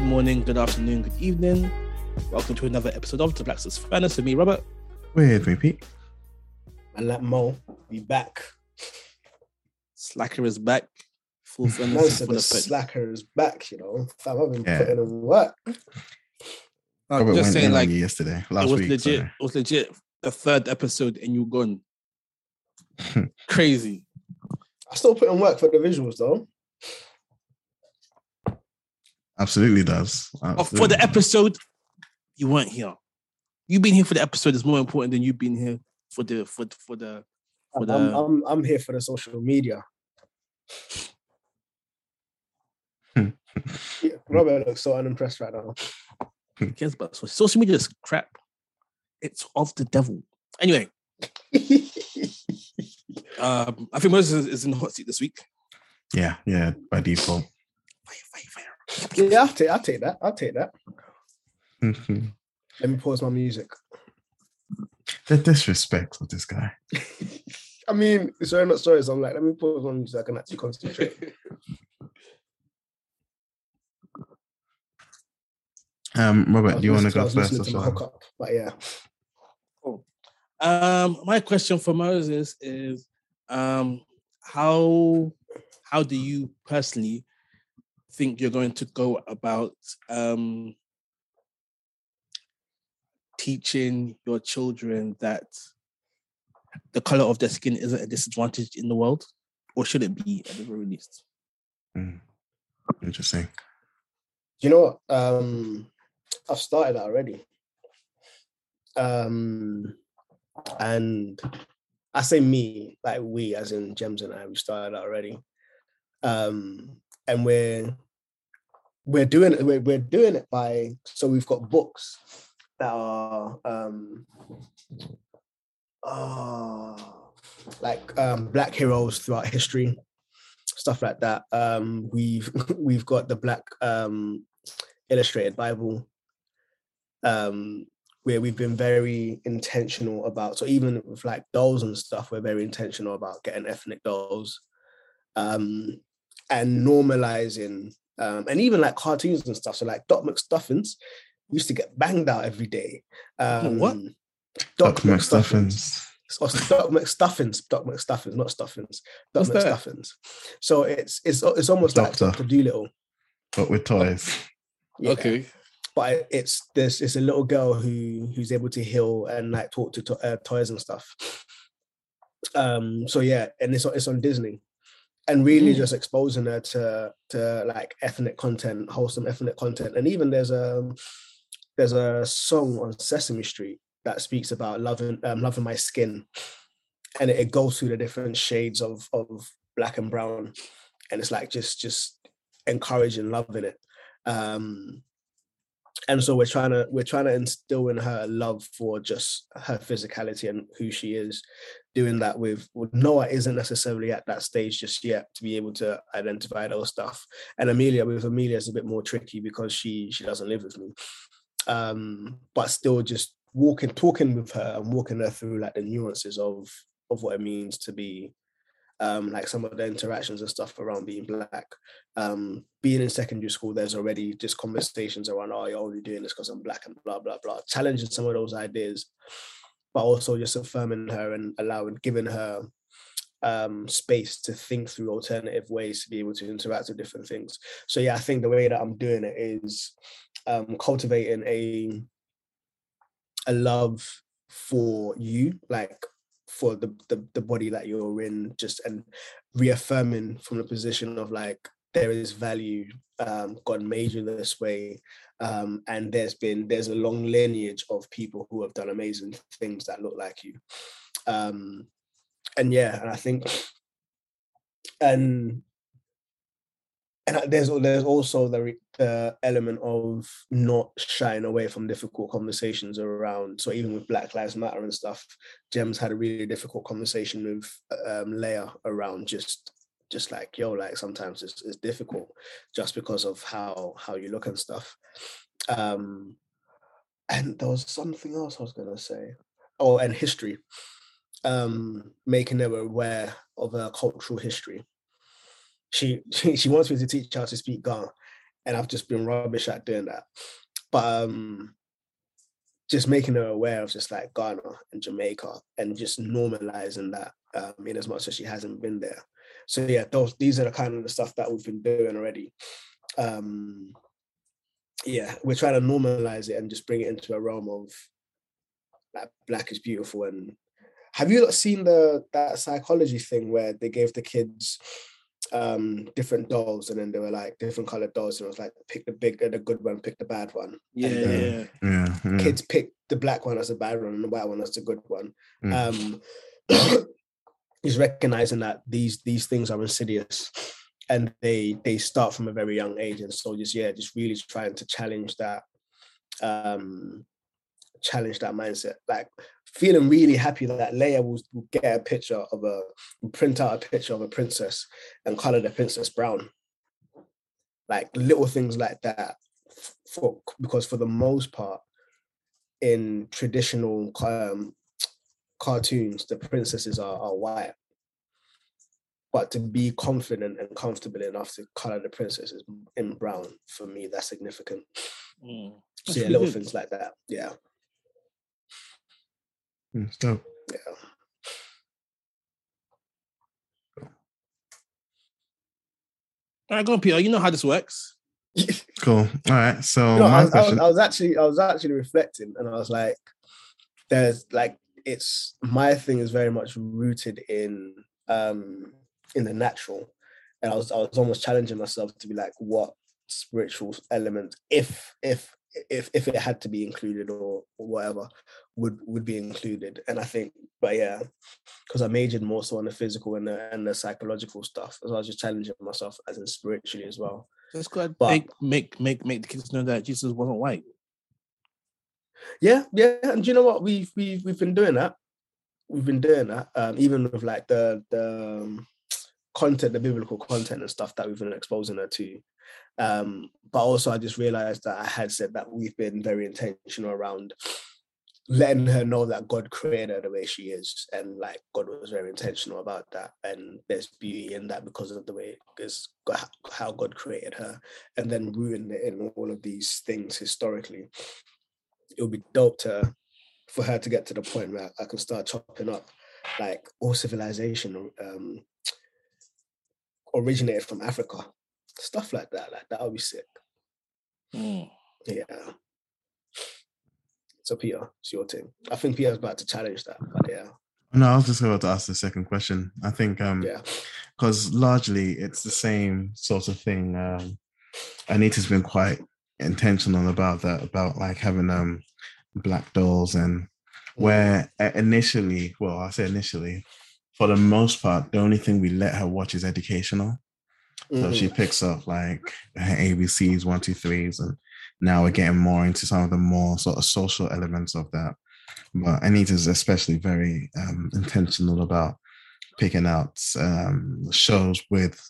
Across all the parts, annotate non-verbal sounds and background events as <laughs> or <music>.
Good morning, good afternoon, good evening. Welcome to another episode of the Black Stars Fairness with me, Robert. Weird, repeat. And let Mo be back. Slacker is back. Full Man fairness, said the of slacker is back, you know. Fam, I've been Yeah. putting in work. I'm Robert just went saying, in like, on you yesterday, it was week. legit. so- It was legit. The third episode, and you gone. <laughs> Crazy. I still put in work for the visuals though. Absolutely does. But for the episode, you weren't here. You being here for the episode is more important than you being here for the for for the for I'm, the. I'm, I'm, I'm here for the social media. <laughs> Yeah, Robert looks so unimpressed right now. who cares about social, social media is crap. It's of the devil. Anyway, <laughs> um, I think Moses is- is in the hot seat this week. Yeah, yeah, by default. Fire, fire, fire. Yeah, I'll take, I'll take that. I'll take that. the Let me pause my music. The disrespect of this guy. <laughs> I mean, sorry, not sorry. So I'm like, let me pause my music so I can actually concentrate. <laughs> Um, Robert, do you want to go first listening or to my hookup, but yeah. Um, my question for Moses is, um, how how do you personally think you're going to go about um, teaching your children that the color of their skin isn't a disadvantage in the world, or should it be at the very least? Mm. Interesting. You know? Um, I've started that already. Um, and I say me, like we, as in Gems and I, we started that already. Um, and we're we're doing it. We're, we're doing it by so we've got books that are um, oh, like um, black heroes throughout history, stuff like that. Um, we've <laughs> we've got the black um, illustrated Bible, um, where we've been very intentional about. So even with like dolls and stuff, we're very intentional about getting ethnic dolls, um, and normalizing, um, and even like cartoons and stuff. So like Doc McStuffins used to get banged out every day. Um, What? Doc, Doc McStuffins. McStuffins. Oh, it's Doc McStuffins, Doc McStuffins, not Stuffins. Doc What's that? McStuffins. So it's it's it's almost Doctor. like Doctor Dolittle. But with toys. Yeah. Okay, but it's there's it's a little girl who who's able to heal and like talk to, to uh, toys and stuff. Um. So yeah, and it's it's on Disney, and really Mm. just exposing her to to like ethnic content, wholesome ethnic content, and even there's a there's a song on Sesame Street that speaks about loving um, loving my skin, and it, it goes through the different shades of of black and brown, and it's like just just encouraging loving it. Um, and so we're trying to we're trying to instill in her love for just her physicality and who she is doing that with, noah isn't necessarily at that stage just yet to be able to identify those stuff. And amelia with amelia is a bit more tricky because she she doesn't live with me. Um but still just walking talking with her and walking her through like the nuances of of what it means to be um, like some of the interactions and stuff around being black. Um, being in secondary school, there's already just conversations around, oh, you're only doing this because I'm black and blah, blah, blah, challenging some of those ideas, but also just affirming her and allowing, giving her um, space to think through alternative ways to be able to interact with different things. So, yeah, I think the way that I'm doing it is um, cultivating a a love for you, like for the, the the body that you're in, just and reaffirming from the position of like there is value. Um, God made this way, um, and there's been there's a long lineage of people who have done amazing things that look like you. Um, and yeah, and I think, and and there's there's also the element of not shying away from difficult conversations around. So even with Black Lives Matter and stuff, Gems had a really difficult conversation with um, Leia around just just like yo, like sometimes it's, it's difficult just because of how how you look and stuff. Um, and there was something else I was gonna say. Oh, and history. Um, making them aware of a cultural history she, she <laughs> she wants me to teach her to speak Ghana, and I've just been rubbish at doing that. But um, just making her aware of just like Ghana and Jamaica and just normalizing that um, in as much as she hasn't been there. So yeah, those these are the kind of the stuff that we've been doing already. Um, yeah, we're trying to normalize it and just bring it into a realm of like black is beautiful. And have you seen the that psychology thing where they gave the kids um different dolls and then they were like different colored dolls and it was like pick the big the good one pick the bad one Yeah, and then yeah. Yeah. yeah. kids pick the black one as the bad one and the white one as the good one Mm. um is recognizing that these these things are insidious and they they start from a very young age. And so just yeah just really trying to challenge that um challenge that mindset. Like feeling really happy that Leia will, will get a picture of a print out a picture of a princess and color the princess brown. Like little things like that for because for the most part in traditional um, cartoons the princesses are, are white but to be confident and comfortable enough to color the princesses in brown for me that's significant Mm. so yeah little things like that yeah it's dope. yeah All right, go on, Peter. You know how this works. <laughs> Cool. All right. So No, I, my was, I, was. I was actually I was actually reflecting and I was like there's like it's my thing is very much rooted in um in the natural. And I was I was almost challenging myself to be like what spiritual element if if if if it had to be included or, or whatever would would be included. And I think but yeah because I majored more so on the physical and the and the psychological stuff so I was just challenging myself as in spiritually as well. Let's go ahead But- make make make make the kids know that Jesus wasn't white. Yeah, yeah, and you know what we've we've we've been doing that. We've been doing that, um, even with like the the um, content, the biblical content and stuff that we've been exposing her to. Um, but also, I just realized that I had said that we've been very intentional around letting her know that God created her the way she is, and like God was very intentional about that, and there's beauty in that because of the way is how God created her, and then rooting it in all of these things historically it would be dope to for her to get to the point where I can start chopping up like all civilization um originated from Africa. Stuff like that. Like that would be sick. Mm. Yeah. So Peter, it's your team. I think Peter's about to challenge that, but yeah. No, I was just about to ask the second question. I think um Yeah. because largely it's the same sort of thing. Um, Anita's been quite intentional about that, about like having um black dolls and where uh, initially, well, I say initially, for the most part, the only thing we let her watch is educational. So she Mhm. picks up like her ABCs, one, two, threes, and now we're getting more into some of the more sort of social elements of that. But Anita's especially very um, intentional about picking out um, shows with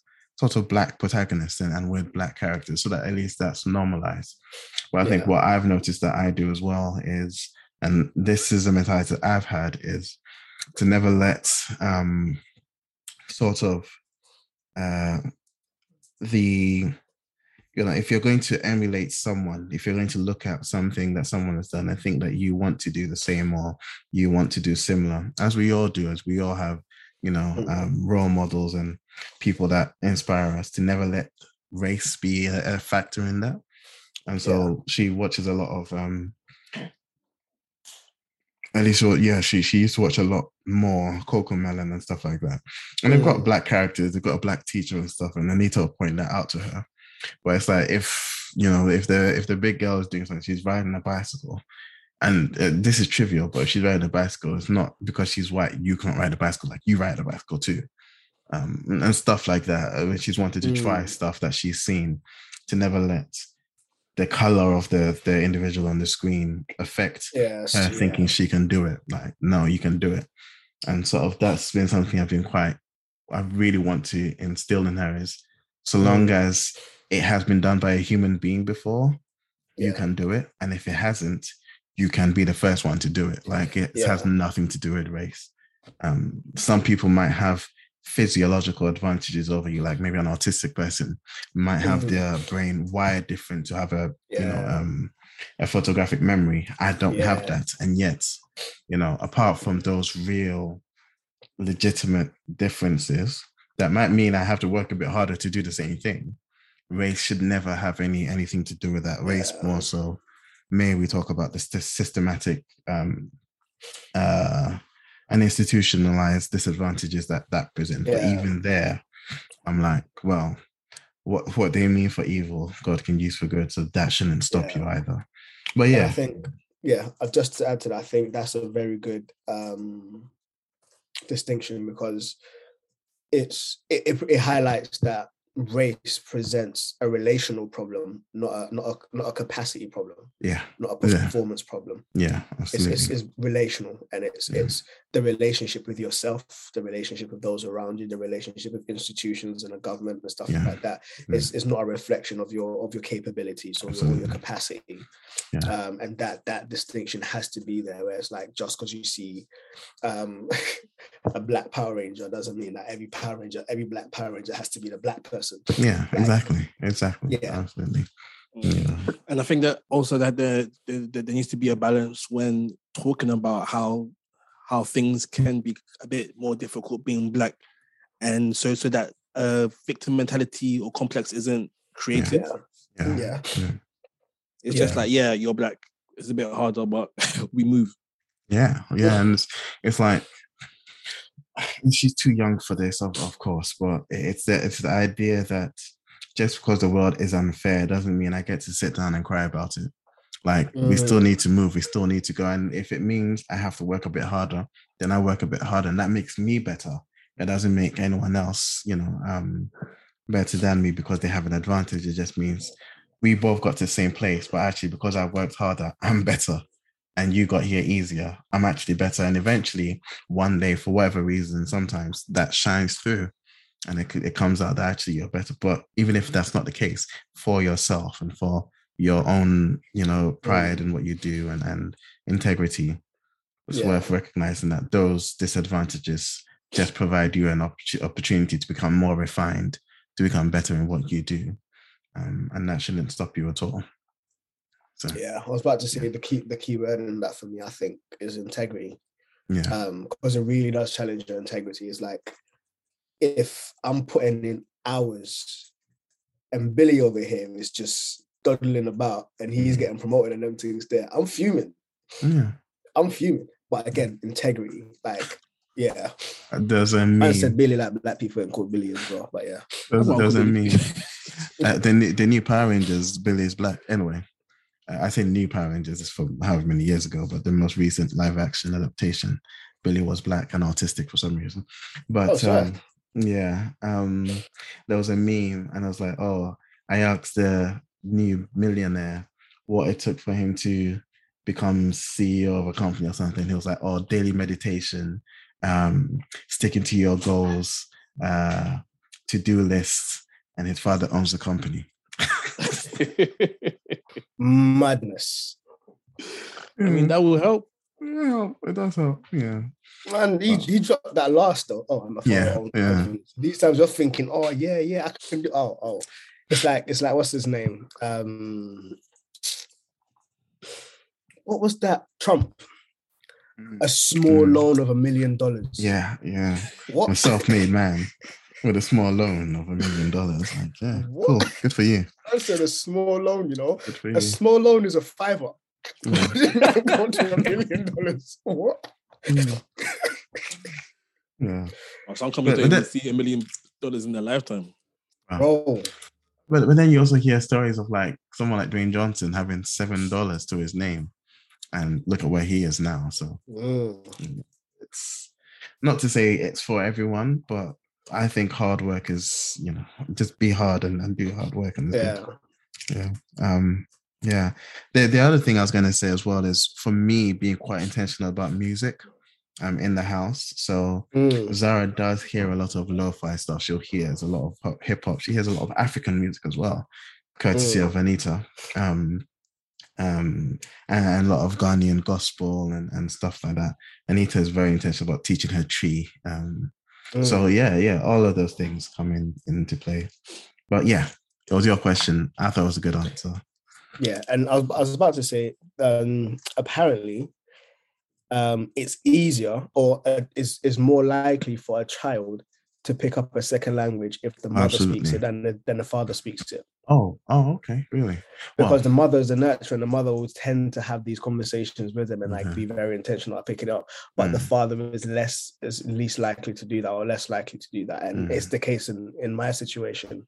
sort of black protagonists and, and with black characters, so that at least that's normalized. But I think what I've noticed that I do as well is, and this is a mentality that I've had, is to never let um, sort of uh, the you know if you're going to emulate someone if you're going to look at something that someone has done i think that you want to do the same or you want to do similar as we all do as we all have you know Mhm. um, role models and people that inspire us to never let race be a, a factor in that and so she watches a lot of um at least what yeah she she used to watch a lot more CoComelon and stuff like that and they've got Mm. black characters they've got a black teacher and stuff and anita will point that out to her but it's like if you know if the if the big girl is doing something she's riding a bicycle and uh, this is trivial but if she's riding a bicycle it's not because she's white you can't ride a bicycle like you ride a bicycle too um and and stuff like that uh, when she's wanted to try Mm. stuff that she's seen to never let the color of the the individual on the screen affect Yes. her yeah. thinking she can do it. Like, no, you can do it. And sort of that's been something I've been quite, I really want to instill in her is so Mm. long as it has been done by a human being before, you can do it. And if it hasn't, you can be the first one to do it. Like it has nothing to do with race. Um, some people might have physiological advantages over you. Like maybe an autistic person might have Mhm. their brain wired different to have a you know um a photographic memory. I don't have that. And yet, you know, apart from those real legitimate differences, that might mean I have to work a bit harder to do the same thing. Race should never have any anything to do with that. Race Yeah. more so may we talk about the sys- systematic um uh and institutionalized disadvantages that that present. But even there, I'm like, well, what what they mean for evil, God can use for good. So that shouldn't stop you either. But And I yeah, think, yeah, uh, just to add to that, I think that's a very good um, distinction because it's it, it, it highlights that race presents a relational problem, not a not a not a capacity problem, yeah, not a Yeah. performance problem. yeah, It's, it's, it's relational and it's Yeah. it's the relationship with yourself, the relationship with those around you, the relationship with institutions and a government and stuff Yeah. like that. Yeah. It's, it's not a reflection of your of your capabilities or your, your capacity. Yeah. Um, and that that distinction has to be there. Where it's like just because you see um, <laughs> a black Power Ranger doesn't mean that every Power Ranger, every black Power Ranger has to be the black person. yeah, exactly, exactly, Yeah. absolutely. Mm. Yeah, And I think that also that there, there, there needs to be a balance when talking about how how things can be a bit more difficult being black, and so so that uh victim mentality or complex isn't created. Yeah, yeah, yeah, yeah. It's just like yeah, you're black. It's a bit harder, but <laughs> we move. Yeah, yeah, and it's, it's like <sighs> she's too young for this, of, of course, but it's the it's the idea that just because the world is unfair doesn't mean I get to sit down and cry about it. Like we still need to move, we still need to go, and if it means I have to work a bit harder, then I work a bit harder, and that makes me better. It doesn't make anyone else, you know, um, better than me because they have an advantage. It just means we both got to the same place, but actually because I worked harder, <laughs> I'm better and you got here easier, I'm actually better. And eventually, one day, for whatever reason, sometimes that shines through and it, it comes out that actually you're better. But even if that's not the case, for yourself and for your own, you know, pride in what you do and, and integrity, it's Yeah. worth recognizing that those disadvantages just provide you an opportu- opportunity to become more refined, to become better in what you do. Um, and that shouldn't stop you at all. So, yeah. I was about to say the key the key word in that for me, I think, is integrity. yeah. um because it really does challenge your integrity it's like if i'm putting in hours and billy over here is just dawdling about and he's getting promoted and them things there i'm fuming yeah. i'm fuming but again integrity like yeah Doesn't mean. i said billy like black people and called billy as well but yeah doesn't, doesn't mean <laughs> the new- the new Power Rangers Billy is black. Anyway, I say new Power Rangers is from however many years ago, but the most recent live action adaptation, Billy was black and autistic for some reason. But Oh, um, yeah, um, there was a meme, and I was like, oh, I asked the new millionaire what it took for him to become CEO of a company or something. He was like, oh, daily meditation, um, sticking to your goals, uh, to do lists, and his father owns the company. <laughs> madness I mean, that will help. yeah, it does help. Yeah, man he, he dropped that last though oh my father Yeah, yeah. these times you're thinking oh yeah yeah i can do oh oh it's like it's like what's his name um what was that trump a small Mm. loan of a million dollars yeah, yeah. what A self-made man with a small loan of a million dollars. Like, yeah, cool. Good for you. i said a small loan you know Good for a small loan is a fiver Yeah. <laughs> Go to a million dollars what Mm. <laughs> yeah. Some companies But- don't even see a million dollars in their lifetime. bro But but then you also hear stories of like someone like Dwayne Johnson having seven dollars to his name, and look at where he is now. So Mm. it's not to say it's for everyone, but I think hard work is you know just be hard and, and do hard work and yeah yeah um yeah the, the other thing i was going to say as well is for me being quite intentional about music um in the house so Mm. zara does hear a lot of lo-fi stuff she'll hear a lot of pop- hip-hop she hears a lot of african music as well courtesy Mm. of anita um um and, a lot of ghanaian gospel and, and stuff like that anita is very intentional about teaching her Twi um So Mm. yeah, yeah, all of those things come in into play. But yeah, it was your question. I thought it was a good answer. Yeah, and I was, I was about to say, um, apparently, um, it's easier or uh, is is more likely for a child to pick up a second language if the mother speaks it than the, than the father speaks it. Oh, oh, okay, really? Because Well, the mother is the nurturer, and the mother will tend to have these conversations with them and like Mhm. be very intentional at picking it up. But the Mm. father is less is least likely to do that or less likely to do that. And it's Mm. the case in in my situation.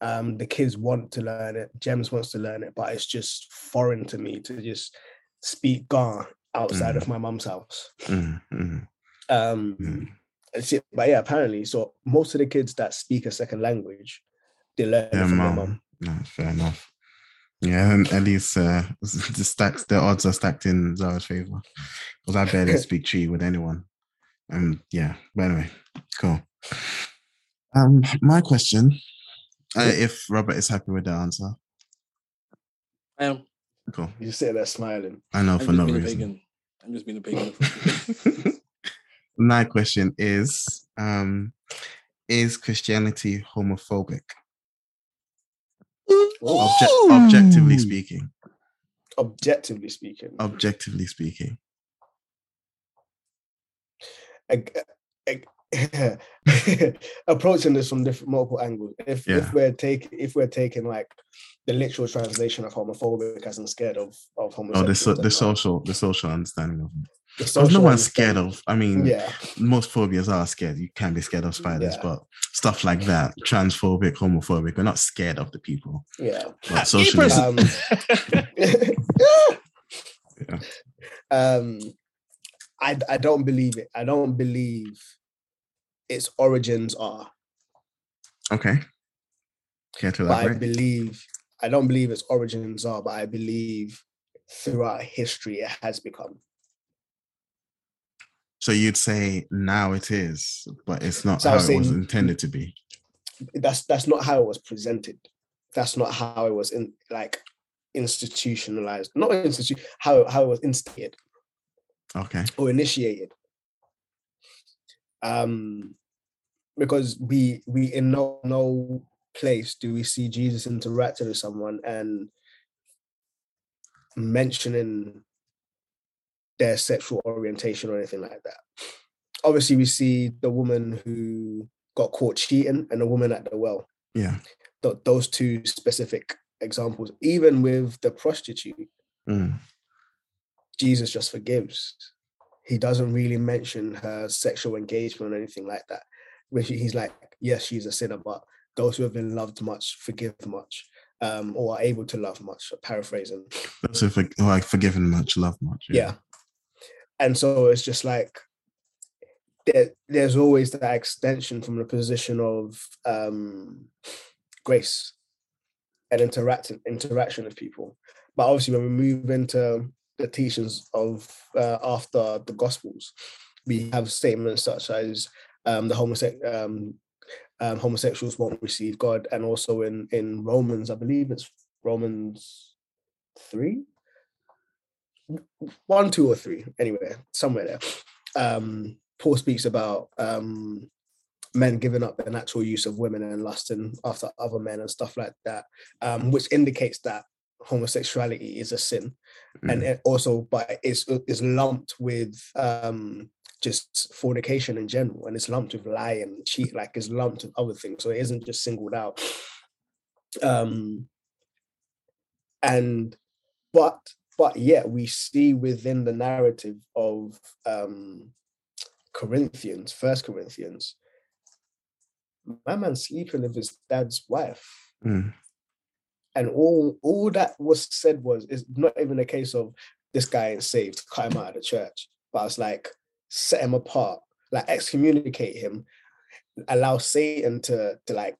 Um, the kids want to learn it. James wants to learn it, but it's just foreign to me to just speak Ga outside Mm. of my mum's house. mm, mm, Um, mm. it's it- but yeah, apparently, so most of the kids that speak a second language, they learn it their from their mum. mum. No, fair enough. Yeah, and at least uh, <laughs> the stacks, the odds are stacked in Zara's favor because I barely <laughs> speak Twi with anyone. Um, yeah. But anyway, cool. Um, my question, uh, if Robert is happy with the answer, Um, You sit there smiling. I know I'm for no reason. I'm just being a pagan. <laughs> my question is, um, is Christianity homophobic? Obje- objectively speaking. Objectively speaking, Objectively speaking. <laughs> approaching this from different multiple angles. If Yeah. if we're taking if we're taking like the literal translation of homophobic as I'm scared of of Oh, the so, the and, social the social understanding of it. the Because no social one's scared of. I mean, Yeah, most phobias are scared. You can be scared of spiders, Yeah. but stuff like that, transphobic, homophobic, we're not scared of the people. yeah. But Gay socially, person. Um, <laughs> <laughs> um, I I don't believe it. I don't believe its origins are. okay. Care to but I believe I don't believe its origins are, but I believe throughout history it has become. So you'd say now it is, but it's not So how it was intended to be. That's that's not how it was presented. That's not how it was in like institutionalized. Not institu how how it was instated Okay. or initiated. Um, because we we in no no place do we see Jesus interacting with someone and mentioning their sexual orientation or anything like that. Obviously, we see the woman who got caught cheating and the woman at the well. Yeah. Th- those two specific examples. Even with the prostitute, Mm. Jesus just forgives. He doesn't really mention her sexual engagement or anything like that. Which he's like, yes, she's a sinner, but those who have been loved much forgive much, um, or are able to love much. Paraphrasing. Those who, for, are forgiven much, love much. yeah and so it's just like there, there's always that extension from the position of um grace and interaction interaction with people but obviously when we move into the teachings of uh, after the gospels we have statements such as um the homosexual um, um homosexuals won't receive god and also in in romans i believe it's romans 3 one, two, or three, anywhere, somewhere there. Um, Paul speaks about um, men giving up the natural use of women and lusting after other men and stuff like that, um, which indicates that homosexuality is a sin, and Mm. it also, but it's is lumped with um, just fornication in general, and it's lumped with lie and cheat, like it's lumped with other things, so it isn't just singled out. Um, and but but yet we see within the narrative of um corinthians first corinthians my man sleeping with his dad's wife Mm. and all all that was said was it's not even a case of this guy ain't saved cut him out of the church but it's like set him apart like excommunicate him allow satan to to like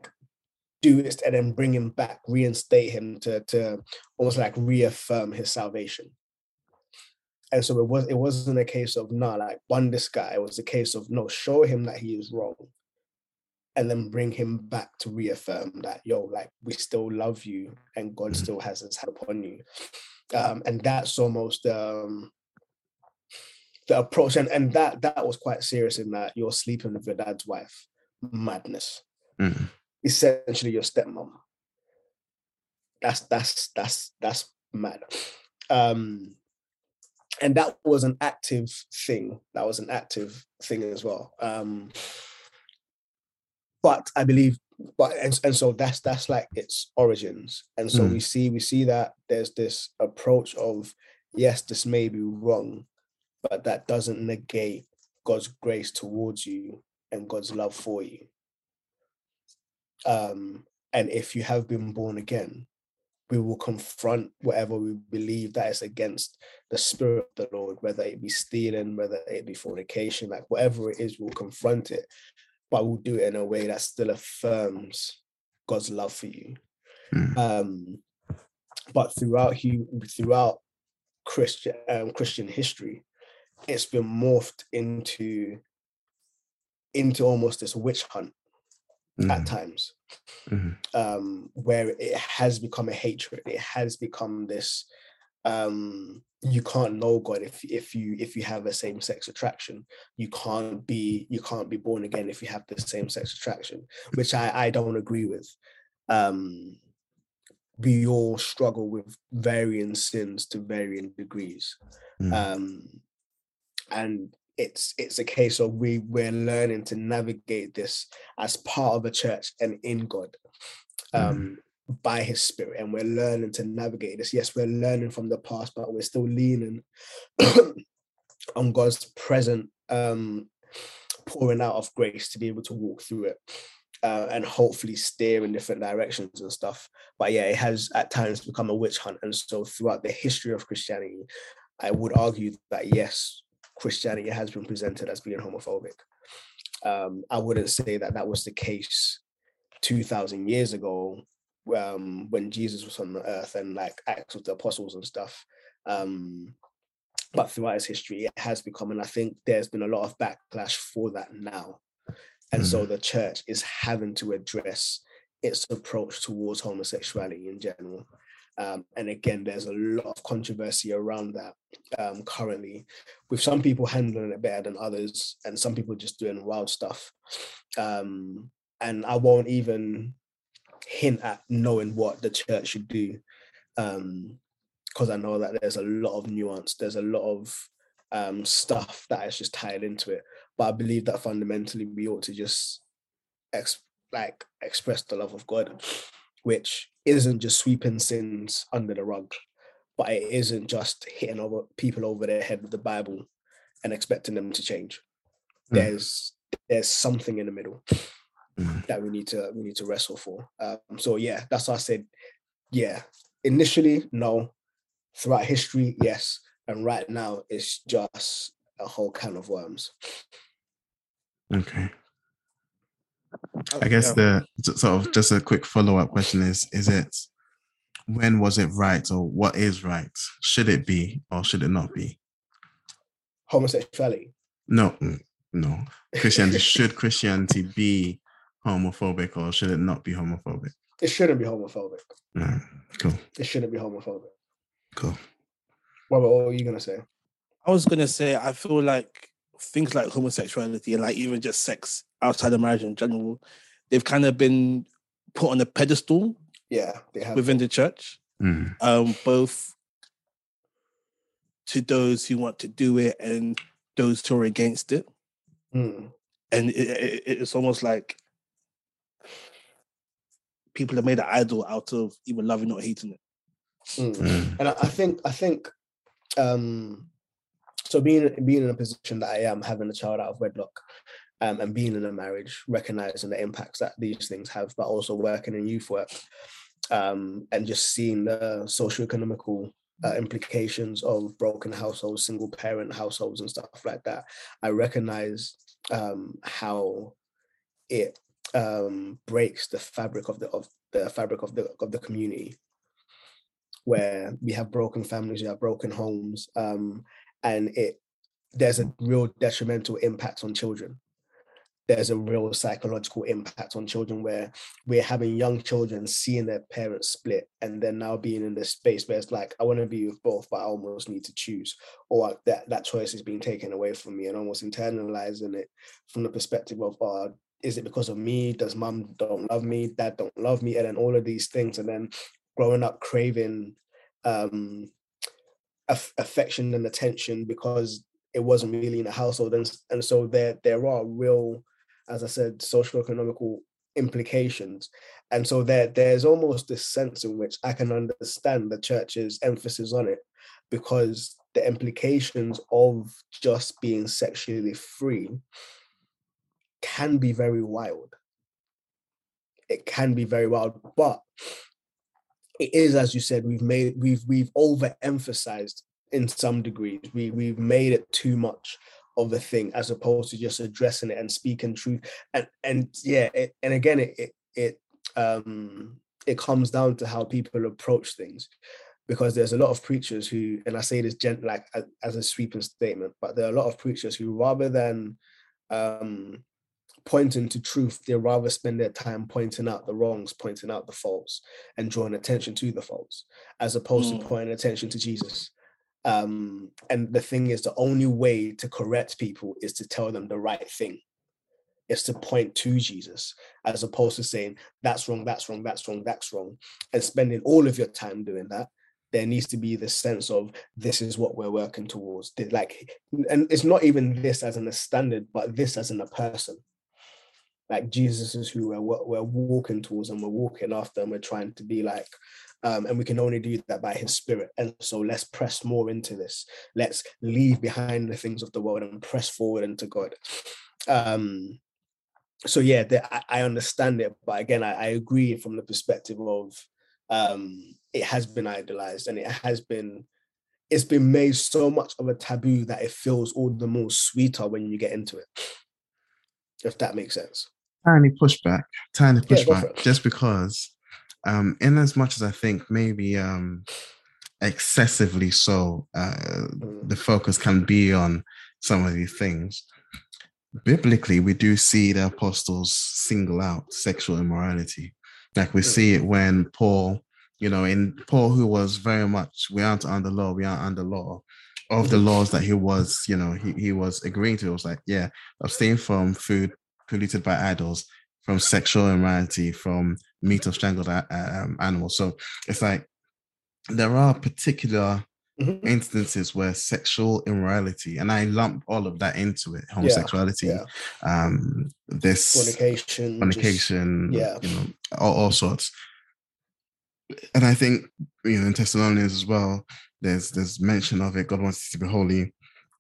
do it and then bring him back reinstate him to to almost like reaffirm his salvation and so it was it wasn't a case of no like one this guy it was a case of no show him that he is wrong and then bring him back to reaffirm that yo like we still love you and god Mhm. still has his hand upon you um and that's almost um the approach and, and that that was quite serious in that you're sleeping with your dad's wife. Madness. Mm. Essentially your stepmom. That's that's that's that's mad. Um and that was an active thing. That was an active thing as well. Um but I believe but and, and so that's that's like its origins and so Mm. we see we see that there's this approach of yes this may be wrong but that doesn't negate god's grace towards you and god's love for you um and if you have been born again we will confront whatever we believe that is against the spirit of the lord whether it be stealing whether it be fornication like whatever it is we'll confront it but we'll do it in a way that still affirms God's love for you. Mm. Um, but throughout hu- throughout Christian um, Christian history, it's been morphed into into almost this witch hunt at Mm. times, Mhm. um, where it has become a hatred. It has become this. Um, you can't know God if if you if you have a same sex attraction. You can't be you can't be born again if you have the same sex attraction, which I I don't agree with. Um, we all struggle with varying sins to varying degrees Mm. um, and it's it's a case of we we're learning to navigate this as part of a church and in God um, by His Spirit, and we're learning to navigate this. Yes, we're learning from the past, but we're still leaning <coughs> on God's present um, pouring out of grace to be able to walk through it. Uh, and hopefully steer in different directions and stuff. But yeah, it has at times become a witch hunt. And so throughout the history of Christianity, I would argue that yes, Christianity has been presented as being homophobic. Um, I wouldn't say that that was the case 2,000 years ago um, when Jesus was on the earth and like Acts of the Apostles and stuff. Um, but throughout its history, it has become, and I think there's been a lot of backlash for that now. And so the church is having to address its approach towards homosexuality in general. Um, and again, there's a lot of controversy around that um, currently, with some people handling it better than others, and some people just doing wild stuff. Um, and I won't even hint at knowing what the church should do, because I know that there's a lot of nuance. There's a lot of um, stuff that is just tied into it. But I believe that fundamentally we ought to just ex- like express the love of God, which isn't just sweeping sins under the rug, but it isn't just hitting over people over their head with the Bible and expecting them to change. Mm. There's there's something in the middle Mm. that we need to we need to wrestle for. Um, so yeah, that's why I said, yeah. Initially, no. Throughout history, yes. And right now, it's just a whole can of worms. Okay. I guess the sort of just a quick follow up question is: Is it when was it right, or what is right? Should it be, or should it not be? Homosexuality. No, mm, no. Christianity <laughs> should Christianity be homophobic, or should it not be homophobic? It shouldn't be homophobic. Cool, It shouldn't be homophobic. cool. What, what were you gonna say? I was gonna say I feel like things like homosexuality and like even just sex outside of marriage in general, they've kind of been put on a pedestal Yeah, they have. within the church. Mm, Um, both to those who want to do it and those who are against it. Mm, And it, it, it's almost like people have made an idol out of either loving or hating it. mm. mm, And I, I think I think um so being being in a position that I am having a child out of wedlock um, and being in a marriage, recognizing the impacts that these things have, but also working in youth work um, and just seeing the socio-economical uh, implications of broken households, single parent households, and stuff like that. I recognize um, how it um, breaks the fabric of the of the fabric of the of the community where we have broken families, we have broken homes, um, and it there's a real detrimental impact on children. there's a real psychological impact on children where we're having young children seeing their parents split and then now being in this space where it's like i want to be with both but i almost need to choose or that that choice is being taken away from me and almost internalizing it from the perspective of oh, is it because of me? Does mom don't love me? Dad don't love me? and then all of these things and then growing up craving um aff- affection and attention because it wasn't really in the household. And, and so there there are real as i said social economical implications. And so there there's almost this sense in which i can understand the church's emphasis on it because the implications of just being sexually free can be very wild. It can be very wild but it is as you said we've made we've we've overemphasized in some degrees. We we've made it too much of a thing as opposed to just addressing it and speaking truth. And and yeah it, and again it, it it um it comes down to how people approach things. Because there's a lot of preachers who and i say this gent like as a sweeping statement but there are a lot of preachers who rather than um pointing to truth, they rather spend their time pointing out the wrongs, pointing out the faults, and drawing attention to the faults, as opposed mm. to pointing attention to Jesus. Um, and the thing is, the only way to correct people is to tell them the right thing. Is to point to Jesus, as opposed to saying that's wrong, that's wrong, that's wrong, that's wrong, and spending all of your time doing that there needs to be the sense of this is what we're working towards like and it's not even this as in a standard but this as in a person like Jesus is who we're, we're walking towards and we're walking after and we're trying to be like. Um, and we can only do that by his spirit. And so let's press more into this. Let's leave behind the things of the world and press forward into God. Um, so yeah, the, I, I, understand it, but again, I, I agree from the perspective of um, it has been idolized and it has been it's been made so much of a taboo that it feels all the more sweeter when you get into it if that makes sense tiny pushback, tiny pushback, yeah, just because, um, in as much as I think maybe um, excessively so, uh, mm. the focus can be on some of these things. Biblically, we do see the apostles single out sexual immorality. Like we mm. see it when Paul, you know, in Paul, who was very much, we aren't under law, we aren't under law of the mm. laws that he was, you know, he, he was agreeing to. It was like, yeah, abstain from food polluted by idols, from sexual immorality, from meat of strangled um, animals. So it's like there are particular mm-hmm. instances where sexual immorality, and I lump all of that into it, homosexuality, yeah, yeah. um, this fornication, fornication, just, yeah, you know, all, all sorts. And I think you know in Thessalonians as well, there's there's mention of it. God wants to be holy.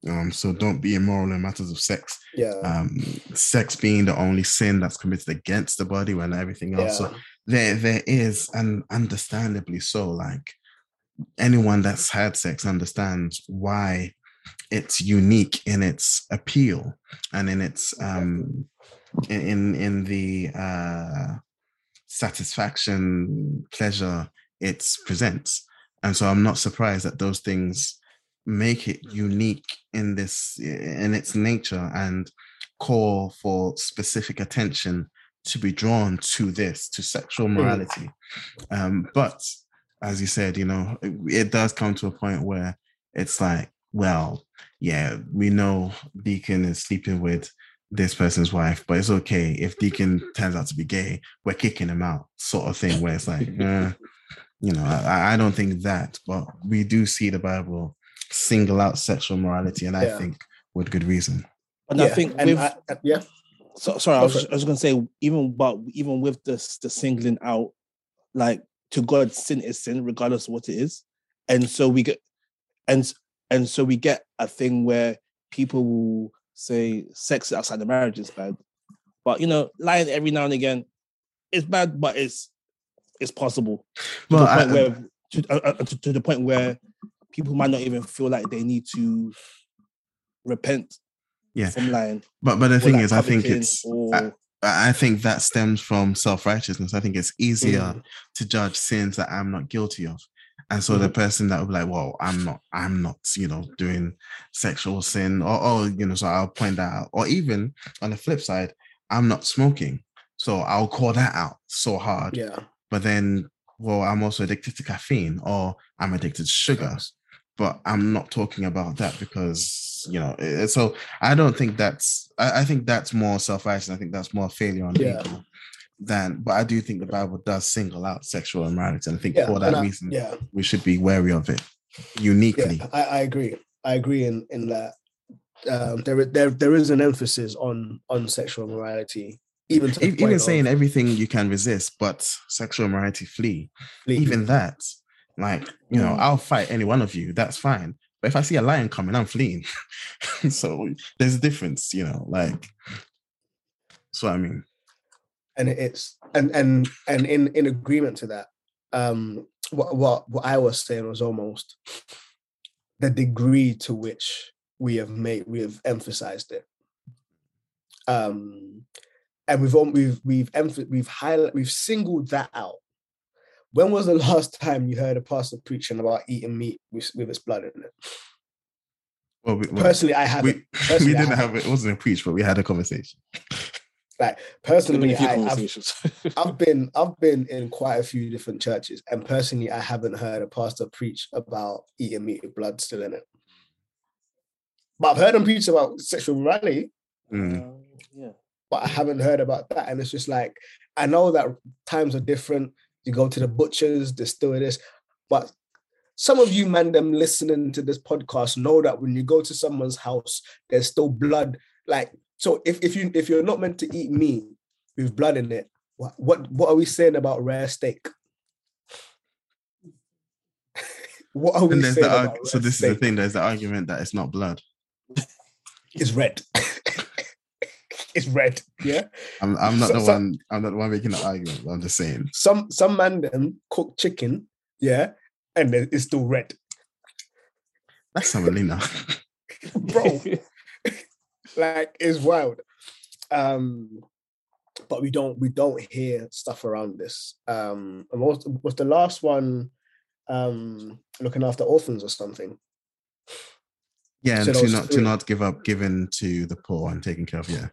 Um, so don't be immoral in matters of sex. Yeah. Um, sex being the only sin that's committed against the body when everything else. Yeah. So there there is, and understandably so, like anyone that's had sex understands why it's unique in its appeal and in its um in in the uh satisfaction pleasure it presents and so i'm not surprised that those things make it unique in this in its nature and call for specific attention to be drawn to this to sexual hmm. morality um, but as you said you know it, it does come to a point where it's like well yeah we know deacon is sleeping with this person's wife but it's okay if deacon turns out to be gay we're kicking him out sort of thing where it's like <laughs> uh, you know I, I don't think that but we do see the bible single out sexual morality, and I yeah. think with good reason. And yeah. I think and with, I, yeah. So, sorry, I was, I was, gonna say even but even with this the singling out, like to God, sin is sin, regardless of what it is, and so we get, and and so we get a thing where people will say sex outside the marriage is bad, but you know, lying every now and again is bad, but it's it's possible. To well, the point I, where to, uh, uh, to, to the point where people might not even feel like they need to repent yeah. from lying. But but the thing like is, I think it's or... I, I, think that stems from self righteousness. I think it's easier mm. to judge sins that I'm not guilty of. And so mm. the person that would be like, well, I'm not, I'm not, you know, doing sexual sin, or, or you know, so I'll point that out. Or even on the flip side, I'm not smoking. So I'll call that out so hard. Yeah. But then, well, I'm also addicted to caffeine or I'm addicted to sugar. But I'm not talking about that because, you know, so I don't think that's, I, I think that's more self and I think that's more failure on Yeah. people than, but I do think the Bible does single out sexual immorality. And I think Yeah. for that I- reason, yeah. we should be wary of it uniquely. Yeah, I, I agree. I agree in in that um, there there there is an emphasis on on sexual morality, even even saying of, everything you can resist, but sexual immorality flee. like, Even that, like you know, Mm. I'll fight any one of you. That's fine. But if I see a lion coming, I'm fleeing. <laughs> so there's a difference, you know. Like, so I mean, and it's and and and in in agreement to that, um, what what what I was saying was almost the degree to which we have made we have emphasized it. Um, and we've we've we've emph- we've highlight we've singled that out. When was the last time you heard a pastor preaching about eating meat with, with its blood in it? well, we, well, Personally, I haven't. <laughs> we, personally, we didn't haven't. have it. It wasn't a preach, but we had a conversation. Like personally, I, I've. <laughs> I've been I've been in quite a few different churches, and personally, I haven't heard a pastor preach about eating meat with blood still in it. But I've heard him preach about sexual morality, Mm. Um, yeah. but I haven't heard about that. And it's just like I know that times are different. You go to the butchers, there's still this, but some of you man them listening to this podcast know that when you go to someone's house, there's still blood. Like so, if if you if you're not meant to eat meat with blood in it, what what, what are we saying about rare steak? <laughs> what are we saying the so this is the thing. There's the argument that it's not blood. It's red. <laughs> it's red. Yeah. I'm, I'm not So- the so- one. I'm not the one making the argument. I'm just saying. Some some man them cook chicken, yeah, and then it's still red. That's salmonella. <laughs> Bro, like it's wild. Um, but we don't we don't hear stuff around this. Um, and what was, was the last one? Um, looking after orphans or something. Yeah, So and to not to not give up giving to the poor and taking care of. Yeah.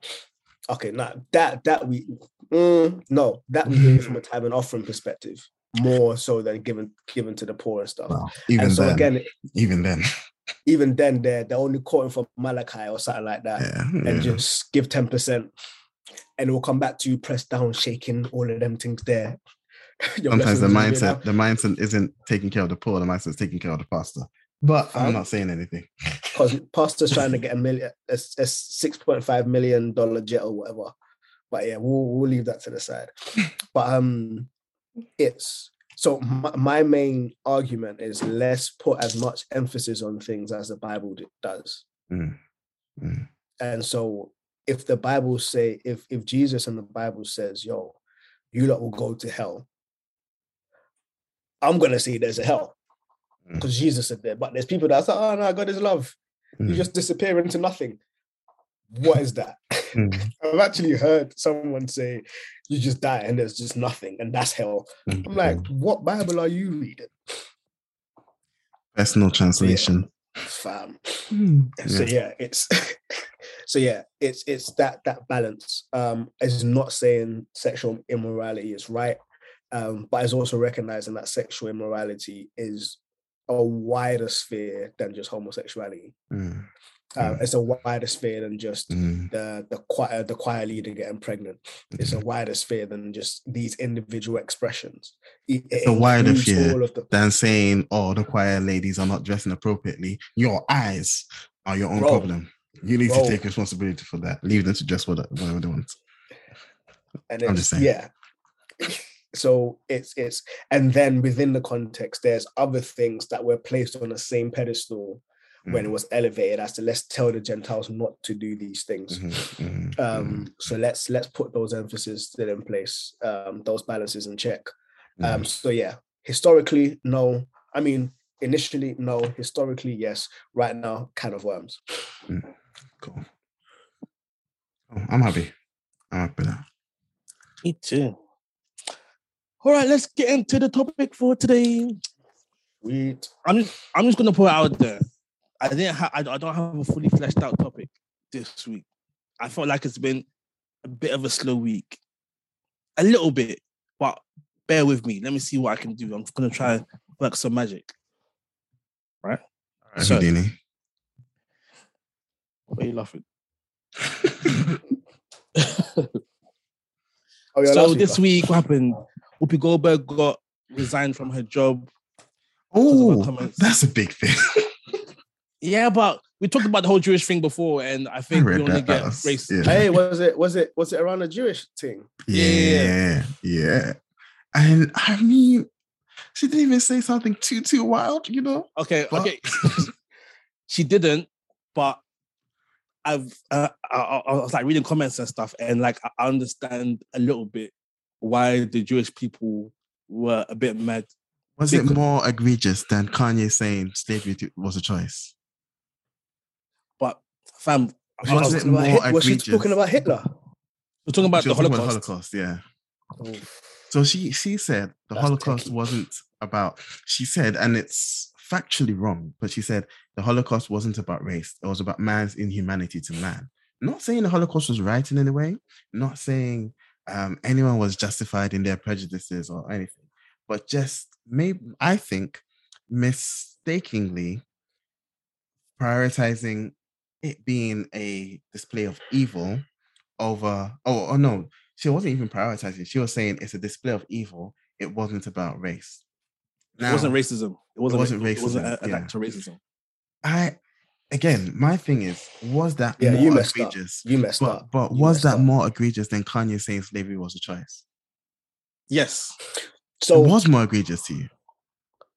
Okay, now that that we mm, no that we from a <laughs> time and offering perspective more so than given given to the poor and stuff. Even and so then, again, even then, <laughs> even then, they're they're only quoting from Malachi or something like that, yeah, and yeah. just give ten percent, and we'll come back to you, pressed down, shaking, all of them things there. <laughs> Sometimes the blessings will be mindset, the mindset isn't taking care of the poor. The mindset is taking care of the pastor. But I'm not saying anything. because pastor's trying to get a million, a, a six point five million dollar jet or whatever. But yeah, we'll we'll leave that to the side. <laughs> But um, it's so my, my main argument is let's put as much emphasis on things as the Bible does. Mm, mm. And so if the Bible say if if Jesus and the Bible says, yo, you lot will go to hell, I'm gonna say there's a hell. Mm. Because Jesus said that. But there's people that's like, oh no, God is love. You Mm. just disappear into nothing. What is that? Mm. <laughs> I've actually heard someone say you just die and there's just nothing, and that's hell. Mm. I'm like, what Bible are you reading? personal translation. Fam. Mm. so Yeah. yeah it's <laughs> so yeah it's it's that that balance um is not saying sexual immorality is right um but it's also recognizing that sexual immorality is a wider sphere than just homosexuality Mm. uh, Mm. it's a wider sphere than just Mm. the the choir the choir leader getting pregnant it's a wider sphere than just these individual expressions it, it It's a wider sphere. the Than saying, "Oh, the choir ladies are not dressing appropriately." Your eyes are your own Bro. problem. You need Bro. to take responsibility for that. Leave them to dress whatever they want. and I'm just saying. yeah <laughs> so it's it's and then within the context there's other things that were placed on the same pedestal when it Mm. was elevated as to let's tell the gentiles not to do these things Mhm, mhm, um so let's let's put those emphasis still in place um those balances in check um so yeah historically no i mean initially no historically yes right now kind of worms Cool. Oh, I'm happy. I'm happy now that. Me too. All right, let's get into the topic for today. Sweet. I'm just, I'm just gonna put it out there. I didn't have, I, I don't have a fully fleshed out topic this week. I felt like it's been a bit of a slow week, a little bit, but bear with me. Let me see what I can do. I'm gonna try and work some magic. Right? All right, So- Houdini. Why are you laughing? <laughs> <laughs> Oh, yeah, so this week. week, what happened? Whoopi Goldberg got resigned from her job. Oh, that's a big thing. <laughs> Yeah, but we talked about the whole Jewish thing before, and I think we only that. get That was- race. yeah. Hey, was it was it was it around the Jewish thing? Yeah, yeah. And I mean, she didn't even say something too too wild, you know. Okay, But- okay. <laughs> she didn't, but I've uh, I, I I was like reading comments and stuff, and like I I understand a little bit why the Jewish people were a bit mad. Was it more egregious than Kanye saying slavery was a choice? But fam, Was was, it more Hit- was she talking about Hitler? we're talking about the Holocaust. about Holocaust, yeah. Oh. So she she said the That's Holocaust wasn't about. She said, and it's factually wrong, but she said the Holocaust wasn't about race. It was about man's inhumanity to man. Not saying the Holocaust was right in any way. Not saying um, anyone was justified in their prejudices or anything, but just maybe I think mistakenly prioritizing it being a display of evil over. Oh, oh no, she wasn't even prioritizing. She was saying it's a display of evil. It wasn't about race. It wasn't racism. It wasn't, wasn't It wasn't racism, a- an yeah. act of racism. I again, my thing is, was that Yeah, more you messed up. You messed But up. but You was that up. more egregious than Kanye saying slavery was a choice? Yes, So it was more egregious to you.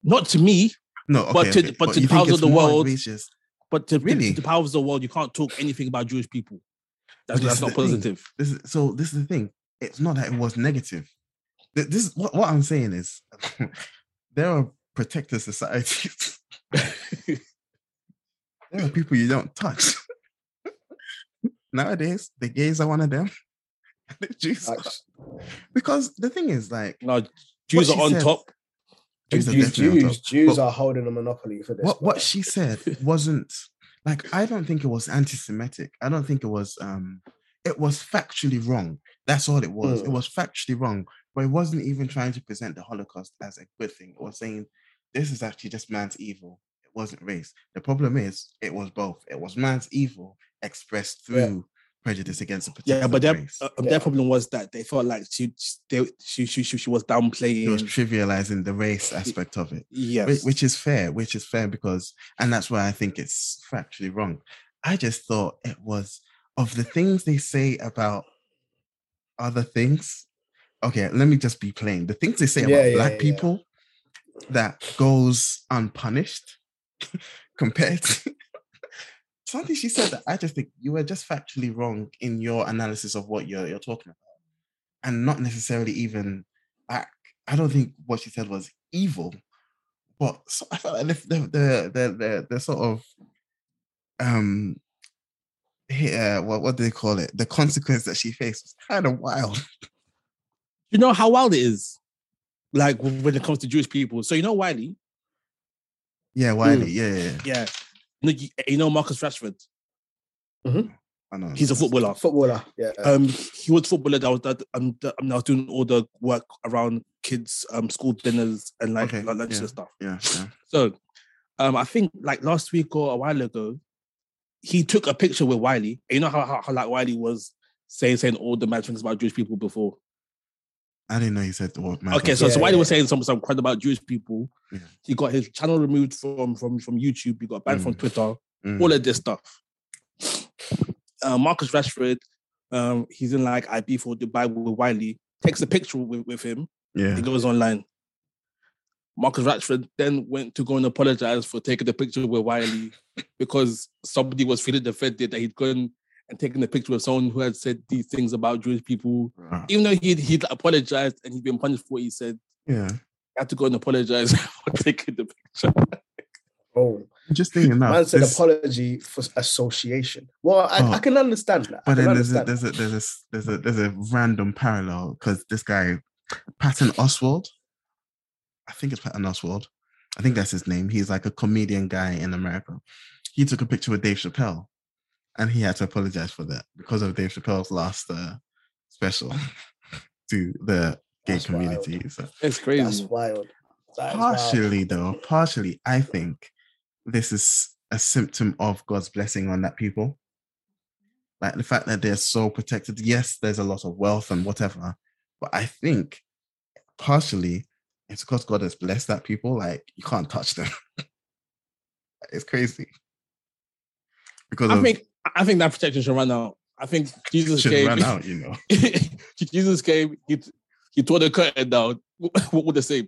not to me, No, okay, But to- okay, but to the powers of the world, egregious? but to, Really? to the powers of the world, you can't talk anything about Jewish people. That's, But that's not thing. positive. This is so. This is the thing. It's not that it was negative. Th- This what, what I'm saying is <laughs> there are protector societies. <laughs> there are people you don't touch. <laughs> Nowadays, the gays are one of them. <laughs> The Jews are- because the thing is, like, No, Jews are on said- top. Jews are Jews, on Jews. Jews are holding a monopoly for this. what what she <laughs> said wasn't like I don't think it was anti-Semitic. I don't think it was um it was factually wrong. That's all it was. It Mm. was factually wrong, but it wasn't even trying to present the Holocaust as a good thing. or saying this is actually just man's evil. It wasn't race. The problem is it was both. It was man's evil expressed Yeah. through prejudice against a particular Yeah, but their, race. uh, Yeah. their problem was that they felt like she they, she, she she she was it downplaying. was trivializing the race <laughs> aspect of it. yes, Whi- which is fair, which is fair because, and that's why I think it's factually wrong. I just thought it was of the things they say about other things. Okay, let me just be plain. The things they say Yeah, about yeah, black yeah. people that goes unpunished <laughs> compared to <laughs> something she said that I just think you were just factually wrong in your analysis of what you're you're talking about, and not necessarily even. I I don't think what she said was evil, but so I felt like the the the the, the, sort of um yeah, what what do they call it? The consequence that she faced was kind of wild. you know how wild it is, like when it comes to Jewish people. So you know Wiley, Yeah, Wiley. Yeah, yeah, yeah. yeah, you know, you, you know Marcus Rashford. I know. He's a footballer. footballer? Yeah. Um, he was footballer that was that um, that, um, that was doing all the work around kids' um school dinners and like Okay, like lunches yeah. and stuff. Yeah, yeah. So, um, I think like last week or a while ago, he took a picture with Wiley. You know how, how, how like Wiley was saying saying all the mad things about Jewish people before. I didn't know he said the word man. Okay, so, Yeah, so Wiley yeah. was saying some some crud about Jewish people. Yeah. He got his channel removed from from from YouTube. He got banned from Mm. Twitter. Mm, All of this stuff. Uh, Marcus Rashford, um, he's in like IB for Dubai with Wiley. Takes a picture with, with him. yeah. he goes online. Marcus Rashford then went to go and apologize for taking the picture with Wiley because somebody was feeling offended that he'd gone and taking a picture of someone who had said these things about Jewish people. Right. Even though he'd, he'd apologized and he'd been punished for what he said, Yeah. he had to go and apologize <laughs> for taking the picture. Oh, Interesting enough. man said this- apology for association. Well, I, Oh. I can understand that. But can then there's a, there's a there's a s- there's a there's a random parallel because this guy Patton Oswalt, I think it's Patton Oswalt. I think that's his name. He's like a comedian guy in America. He took a picture with Dave Chappelle, and he had to apologize for that because of Dave Chappelle's last uh, special <laughs> to the gay That's wild. community. So It's That's crazy. wild. That is wild. partially though, partially, I think this is a symptom of God's blessing on that people. Like the fact that they're so protected. Yes, there's a lot of wealth and whatever, but I think partially it's because God has blessed that people. Like you can't touch them. <laughs> it's crazy. Because I of, think I think that protection should run out. I think Jesus should came. run out, you know. <laughs> Jesus came. He he tore the curtain down. What would they say?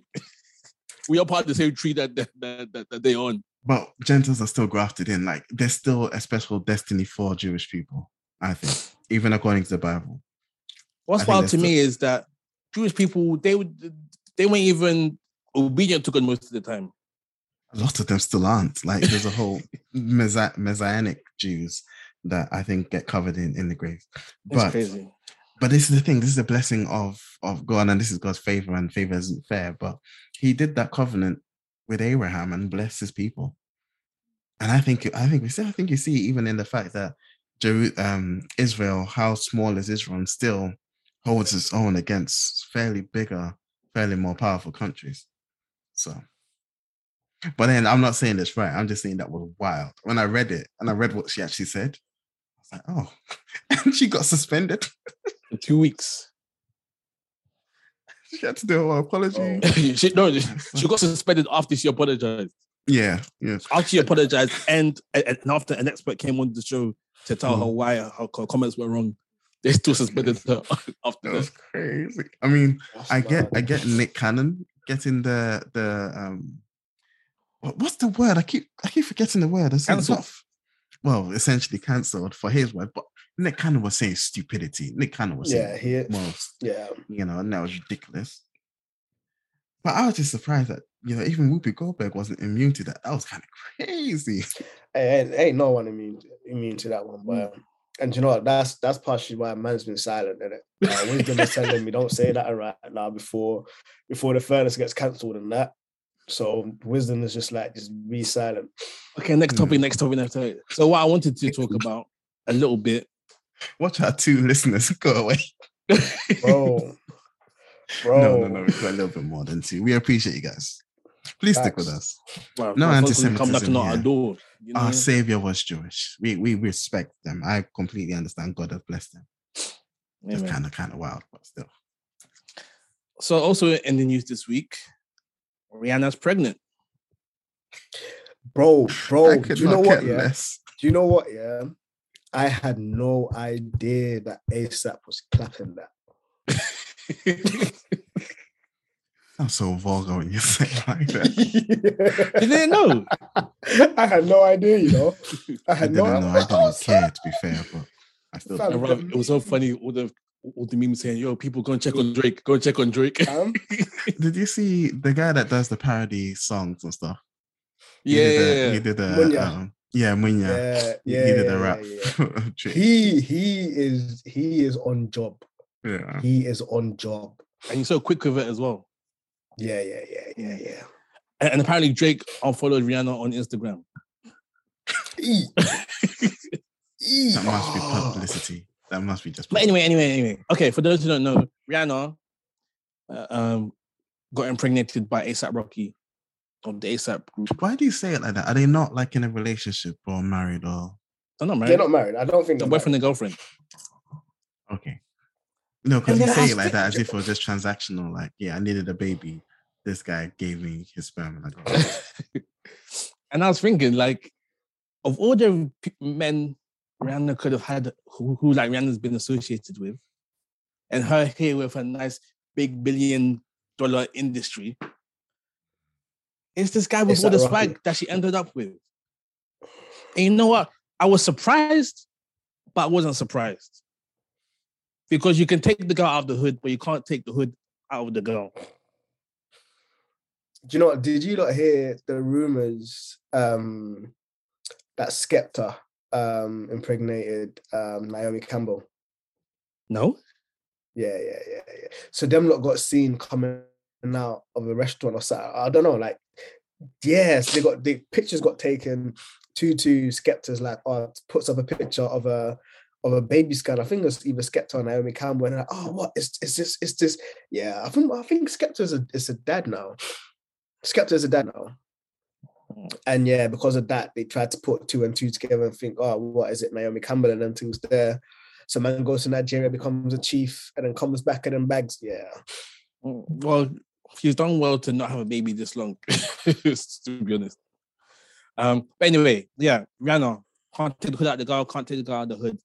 We are part of the same tree that that that, that, they own. But Gentiles are still grafted in. Like there's still a special destiny for Jewish people. I think, even according to the Bible. What's wild to the- me is that Jewish people they would they weren't even obedient to God most of the time. a lot of them still aren't. Like there's a whole <laughs> messianic Jews that I think get covered in in the grave. It's But crazy. but this is the thing. This is a blessing of of God, and this is God's favor, and favor isn't fair. But He did that covenant with Abraham and blessed His people. And I think I think we see I think you see even in the fact that um, Israel, how small is Israel, and still holds its own against fairly bigger, fairly more powerful countries. So. But then I'm not saying this right. I'm just saying that was wild. When I read it and I read what she actually said, like, oh, <laughs> and she got suspended. For two weeks. <laughs> She had to do her apology. Oh. <laughs> she, no, she got suspended after she apologized. Yeah, yeah. After she apologized, and, and after an expert came on the show to tell her Mhm. why her comments were wrong, they still suspended her after That that. crazy. I mean, That's I get I get Nick Cannon getting the the um what's the word? I keep I keep forgetting the word. It's Cancelled. not- Well, essentially cancelled for his word, but Nick Cannon was saying stupidity. Nick Cannon was Yeah, saying he. most, Yeah, you know, and that was ridiculous. But I was just surprised that you know even Whoopi Goldberg wasn't immune to that. That was kind of crazy. <laughs> ain't, ain't no one immune immune to that one. But um, and you know what? That's that's partially why man's been silent in it. Uh, wisdom is telling me don't say that right now before before the furnace gets cancelled and that. So wisdom is just like just be silent. Okay, next topic, next topic, next topic. So what I wanted to talk about a little bit. Watch our two listeners go away. Bro. <laughs> Bro. No, no, no. We've got a little bit more than two. We appreciate you guys. Please stick with us. Well, No my folks gonna come anti-Semitism knocking on our door. You know? Our savior was Jewish. We we respect them. I completely understand God has blessed them. Yeah, It's kind of kind of wild, but still. So also in the news this week, Rihanna's pregnant. Bro, bro, do you know what? care Yeah. less. Do you know what? Yeah. I had no idea that ASAP was clapping that. <laughs> <laughs> I'm so vulgar when you say it like that. <laughs> you didn't know. I had no idea, you know. I I had didn't no know. I didn't care to be fair, but I still. Fam, And bro, it was so funny. All the all the memes saying, "Yo, people go and check on Drake. Go and check on Drake." Um, <laughs> Did you see the guy that does the parody songs and stuff? yeah, he did a, yeah, he yeah. did a Munya. um, yeah, Munya. yeah, He- yeah, he did a rap. yeah, <laughs> yeah. He he is he is on job. yeah. He is on job. and he's so quick with it as well. Yeah, yeah, yeah, yeah, yeah. And, and apparently Drake unfollowed Rihanna on Instagram. E. <laughs> E. That must be Oh. publicity. That must be just. But anyway, anyway, anyway. Okay, for those who don't know, Rihanna uh, um, got impregnated by ASAP Rocky of the ASAP group. Why do you say it like that? Are they not like in a relationship or married or They're not They're married. not married. I don't think They're they're boyfriend and girlfriend. okay? No, because you say it like that as if it was just transactional. Like, yeah, I needed a baby. This guy gave me his sperm, and I <laughs> and I was thinking, like, of all the men Rihanna could have had, who, who like Rihanna's been associated with, and her here with a nice big billion dollar industry, it's this guy with all the Rocky. swag that she ended up with. And you know what? I was surprised, but I wasn't surprised. Because you can take the girl out of the hood, but you can't take the hood out of the girl. Do you know what? Did you not hear the rumors um, that Skepta um, impregnated um, Naomi Campbell? No? Yeah, yeah, yeah, yeah. So them lot got seen coming out of a restaurant or something. I don't know, like, yes, they got the pictures got taken. Tutu Skepta's like, oh, puts up a picture of a of a baby scan. I think it was either Skepta or Naomi Campbell, and like, oh, what is is this? Is this? Yeah, I think I think Skepta is a is a dad now. Skepta is a dad now. And yeah, because of that, they tried to put two and two together and think, oh, what is it? Naomi Campbell and them things there. So man goes to Nigeria, becomes a chief, and then comes back and then bags. Yeah. Well, he's done well to not have a baby this long, <laughs> to be honest. Um, but anyway, yeah, Rihanna can't take the hood out the girl, can't take the girl out the hood.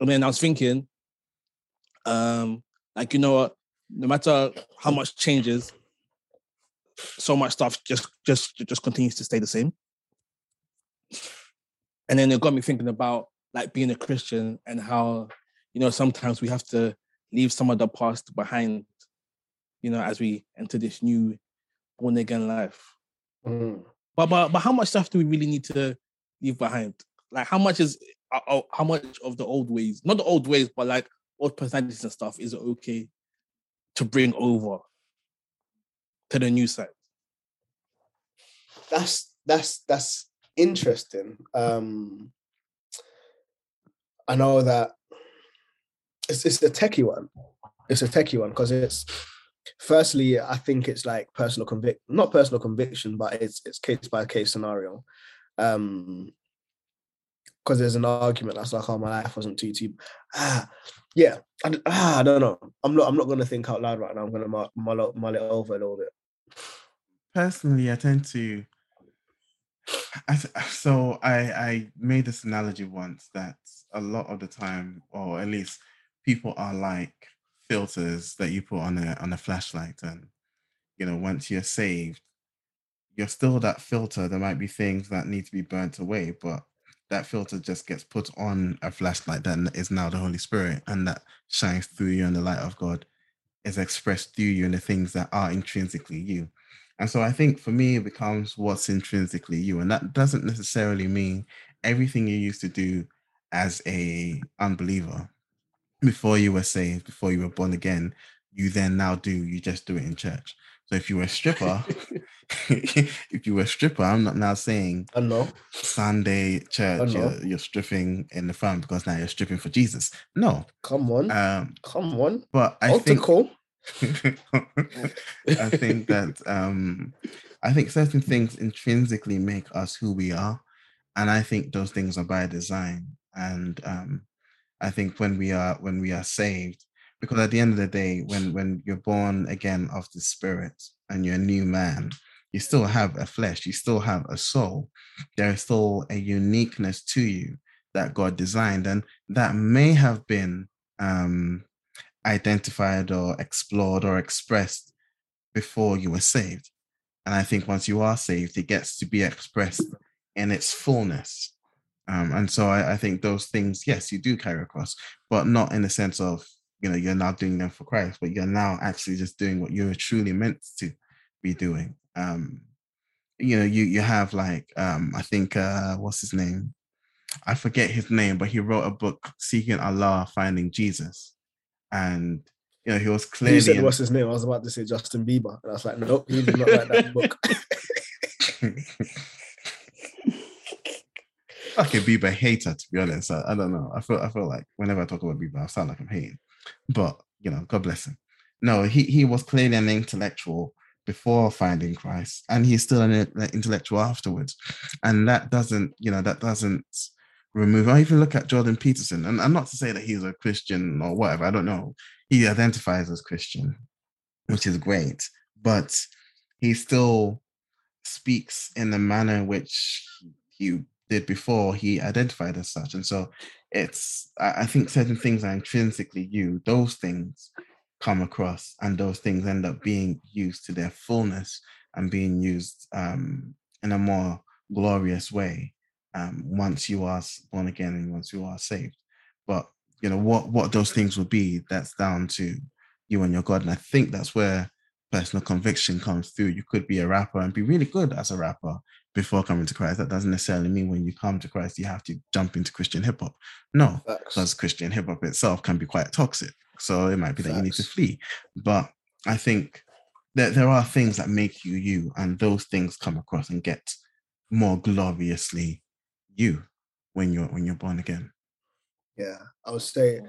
I mean, I was thinking, um, like you know what, no matter how much changes, so much stuff just just just continues to stay the same. And then it got me thinking about like being a Christian and how, you know, sometimes we have to leave some of the past behind, you know, as we enter this new born again life. Mm. But but but how much stuff do we really need to leave behind? Like how much is uh, uh how much of the old ways, not the old ways, but like old personalities and stuff, is it okay to bring over to the new site? That's that's that's interesting. Um I know that it's it's a techie one. It's a techie one because it's firstly, I think it's like personal convict, not personal conviction, but it's it's case by case scenario. Um, because there's an argument that's like, oh, my life wasn't too too. Ah, yeah, I, ah, I don't know. I'm not. I'm not to think out loud right now. I'm mull, mull, mull it over a little bit. Personally, I tend to. I, so I I made this analogy once that a lot of the time, or at least people are like filters that you put on a on a flashlight, and you know once you're saved, you're still that filter. There might be things that need to be burnt away, but that filter just gets put on a flashlight that is now the Holy Spirit and that shines through you and the light of God is expressed through you and the things that are intrinsically you. And so I think for me, it becomes what's intrinsically you. And that doesn't necessarily mean everything you used to do as a unbeliever before you were saved, before you were born again, you then now do, you just do it in church. So if you were a stripper, <laughs> <laughs> if you were a stripper, I'm not now saying know Sunday church you're, you're, stripping in the front because now you're stripping for Jesus. No, come on, um, come on. But I think. <laughs> I think that um, I think certain things intrinsically make us who we are, and I think those things are by design. And um, I think when we are when we are saved, because at the end of the day when when you're born again of the spirit and you're a new man you still have a flesh you still have a soul. There is still a uniqueness to you that god designed and that may have been um, identified or explored or expressed before you were saved. And i think once you are saved it gets to be expressed in its fullness. Um, and so I, I think those things yes you do carry across but not in the sense of you know you're not doing them for Christ, but you're now actually just doing what you're truly meant to be doing. Um, you know, you you have like um, I think uh, what's his name? I forget his name, but he wrote a book seeking Allah, finding Jesus, and you know he was clearly. You said what's his name? I was about to say Justin Bieber, and I was like, nope, he did not write that book. <laughs> okay, Bieber hater to be honest. I, I, don't know. I feel I feel like whenever I talk about Bieber, I sound like I'm hating. But you know, God bless him. No, he he was clearly an intellectual before finding Christ, and he's still an, intellectual afterwards. And that doesn't, you know, that doesn't remove. I even look at Jordan Peterson, and I'm not to say that he's a Christian or whatever. I don't know. He identifies as Christian, which is great, but he still speaks in the manner which he did before he identified as such. And so it's I think certain things are intrinsically you. Those things come across, and those things end up being used to their fullness and being used um, in a more glorious way um, once you are born again and once you are saved. But you know what what those things will be. That's down to you and your God, and I think that's where personal conviction comes through. You could be a rapper and be really good as a rapper before coming to Christ. That doesn't necessarily mean when you come to Christ, you have to jump into Christian hip hop. No, because Christian hip hop itself can be quite toxic. So it might be Facts. that you need to flee. But I think that there are things that make you you, and those things come across and get more gloriously you when you're when you're born again. Yeah, I would say.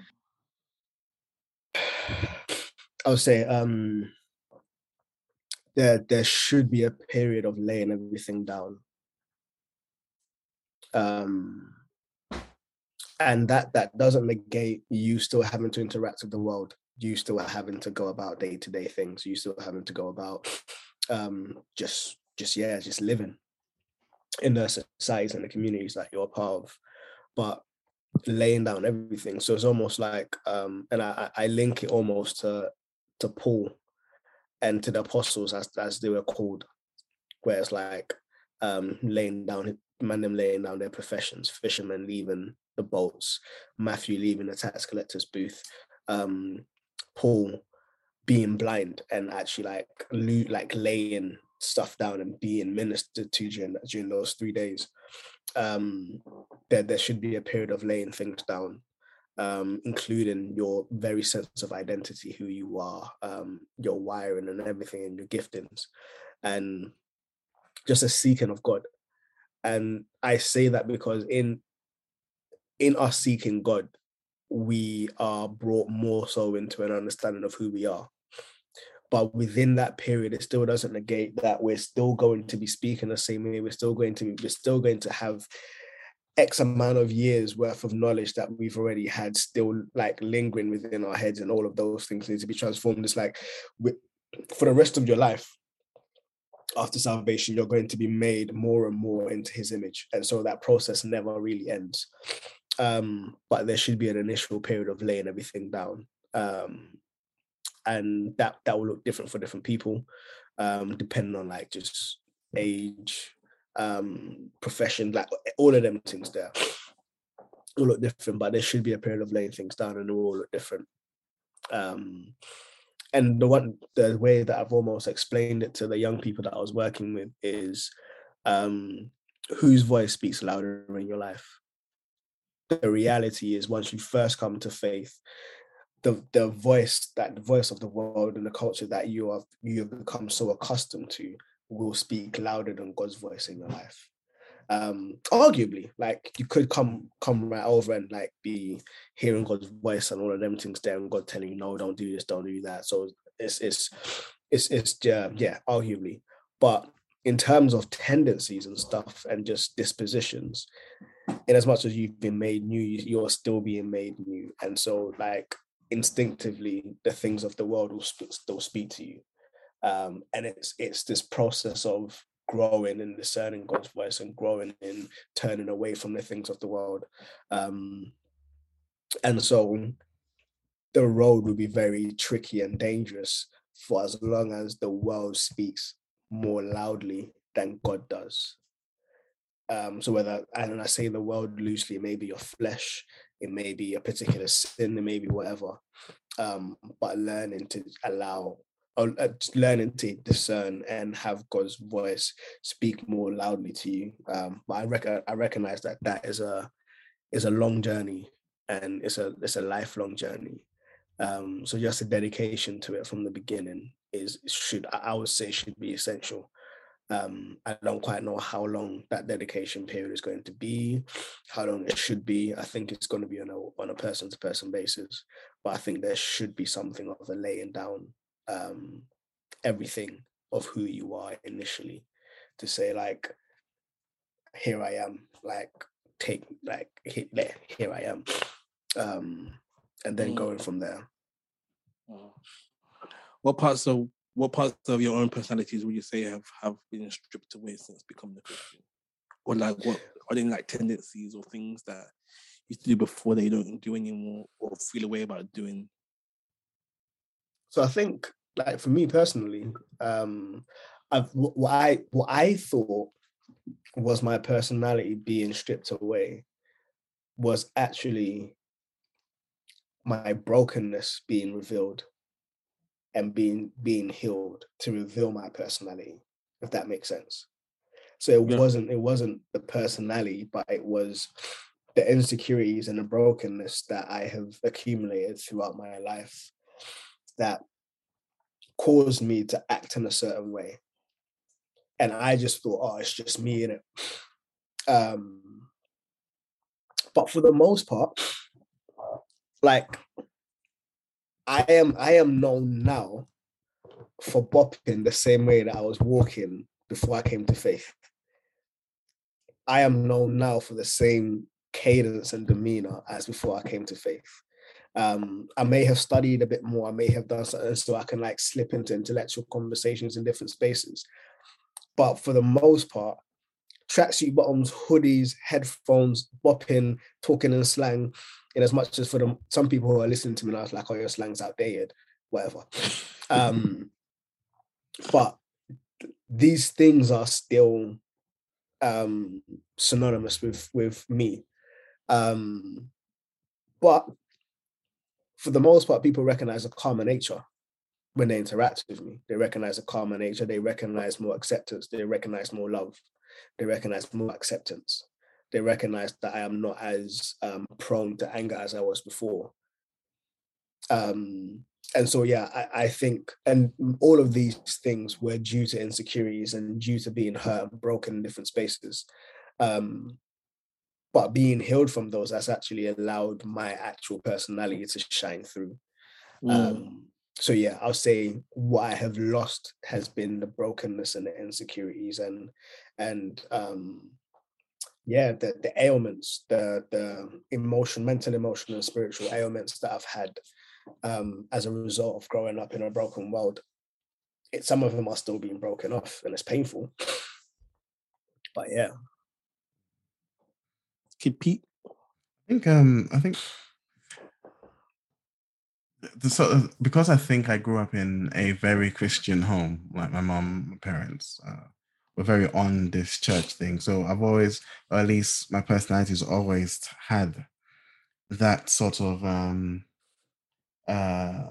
<sighs> I would say um, there there should be a period of laying everything down. Um, and that that doesn't negate you still having to interact with the world. You still having to go about day to day things. You still having to go about um, just just yeah, just living in the societies and the communities that you're a part of. But laying down everything. So it's almost like, um, and I, I link it almost to to Paul and to the apostles as as they were called, where it's like um, laying down, man, them laying down their professions, fishermen leaving the boats, Matthew leaving the tax collector's booth, um, Paul being blind and actually like like laying stuff down and being ministered to during during those three days. Um, there, there should be a period of laying things down, um, including your very sense of identity, who you are, um, your wiring and everything, and your giftings, and just a seeking of God. And I say that because in in us seeking God, we are brought more so into an understanding of who we are but within that period it still doesn't negate that we're still going to be speaking the same way we're still going to be, we're still going to have x amount of years worth of knowledge that we've already had still like lingering within our heads and all of those things need to be transformed. It's like for the rest of your life after salvation you're going to be made more and more into his image. And so that process never really ends. Um but there should be an initial period of laying everything down. Um and that that will look different for different people, um, depending on like just age, um, profession, like all of them things there all look different, but there should be a period of laying things down and they all look different. Um, and the one the way that I've almost explained it to the young people that I was working with is um, whose voice speaks louder in your life. The reality is once you first come to faith, the the voice that the voice of the world and the culture that you have you have become so accustomed to will speak louder than God's voice in your life. Um, arguably, like you could come come right over and like be hearing God's voice and all of them things there, and God telling you, no, don't do this, don't do that. So it's it's it's it's yeah, yeah, arguably. But in terms of tendencies and stuff and just dispositions, in as much as you've been made new, you're still being made new. And so like instinctively the things of the world will sp- still speak to you um, and it's it's this process of growing and discerning god's voice and growing and turning away from the things of the world um, and so the road will be very tricky and dangerous for as long as the world speaks more loudly than god does um, so whether and I say the world loosely, maybe your flesh, it may be a particular sin, it may be whatever. Um, but learning to allow learning to discern and have God's voice speak more loudly to you. Um, but I I recognize that that is a is a long journey and it's a it's a lifelong journey. Um, so just a dedication to it from the beginning is should I would say should be essential. Um, I don't quite know how long that dedication period is going to be, how long it should be. I think it's going to be on a on a person to person basis, but I think there should be something of a laying down um, everything of who you are initially to say like, here I am, like take like here, here I am, um, and then mm. going from there. Mm. What parts of what parts of your own personalities would you say have have been stripped away since becoming a Christian? Or like what are there like tendencies or things that you used to do before that you don't do anymore or feel a way about doing? So I think like for me personally, um I've what I what I thought was my personality being stripped away was actually my brokenness being revealed and being being healed to reveal my personality, if that makes sense. So it yeah. wasn't it wasn't the personality, but it was the insecurities and the brokenness that I have accumulated throughout my life that caused me to act in a certain way. And I just thought, oh, it's just me in it. <sighs> Um, but for the most part, like I am I am known now for bopping the same way that I was walking before I came to faith. I am known now for the same cadence and demeanor as before I came to faith. Um, I may have studied a bit more, I may have done something so I can like slip into intellectual conversations in different spaces. But for the most part, tracksuit bottoms, hoodies, headphones, bopping, talking in slang, in as much as for them, some people who are listening to me, I was like, oh, your slang's outdated, whatever. <laughs> Um, but these things are still um, synonymous with with me. Um, but for the most part, people recognize a calmer nature when they interact with me. They recognize a calmer nature. They recognize more acceptance. They recognize more love. They recognize more acceptance. They recognize that I am not as um, prone to anger as I was before. Um, and so, yeah, I, I think, and all of these things were due to insecurities and due to being hurt and broken in different spaces. Um, but being healed from those has actually allowed my actual personality to shine through. Mm. Um, so yeah, I'll say what I have lost has been the brokenness and the insecurities and and um yeah, the the ailments, the the emotion, mental, emotional, and spiritual ailments that I've had um as a result of growing up in a broken world. It some of them are still being broken off and it's painful. But yeah. Kid Pete. I think um I think the sort of because I think I grew up in a very Christian home, like my mom, my parents uh, were very on this church thing. So I've always, or at least my personality's always had that sort of um uh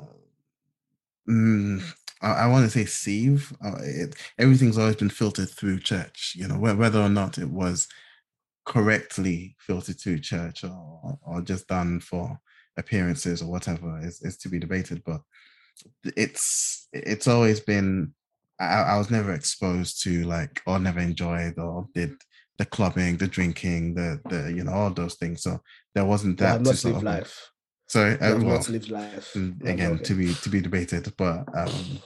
mm, I, I want to say sieve. Uh, it, everything's always been filtered through church, you know, whether or not it was correctly filtered through church or, or just done for appearances or whatever is, is to be debated but it's it's always been I, I was never exposed to like or never enjoyed or did the clubbing the drinking the the you know all those things. So there wasn't that yeah, to live life. Sorry uh, well, not live life. again to be to be debated but um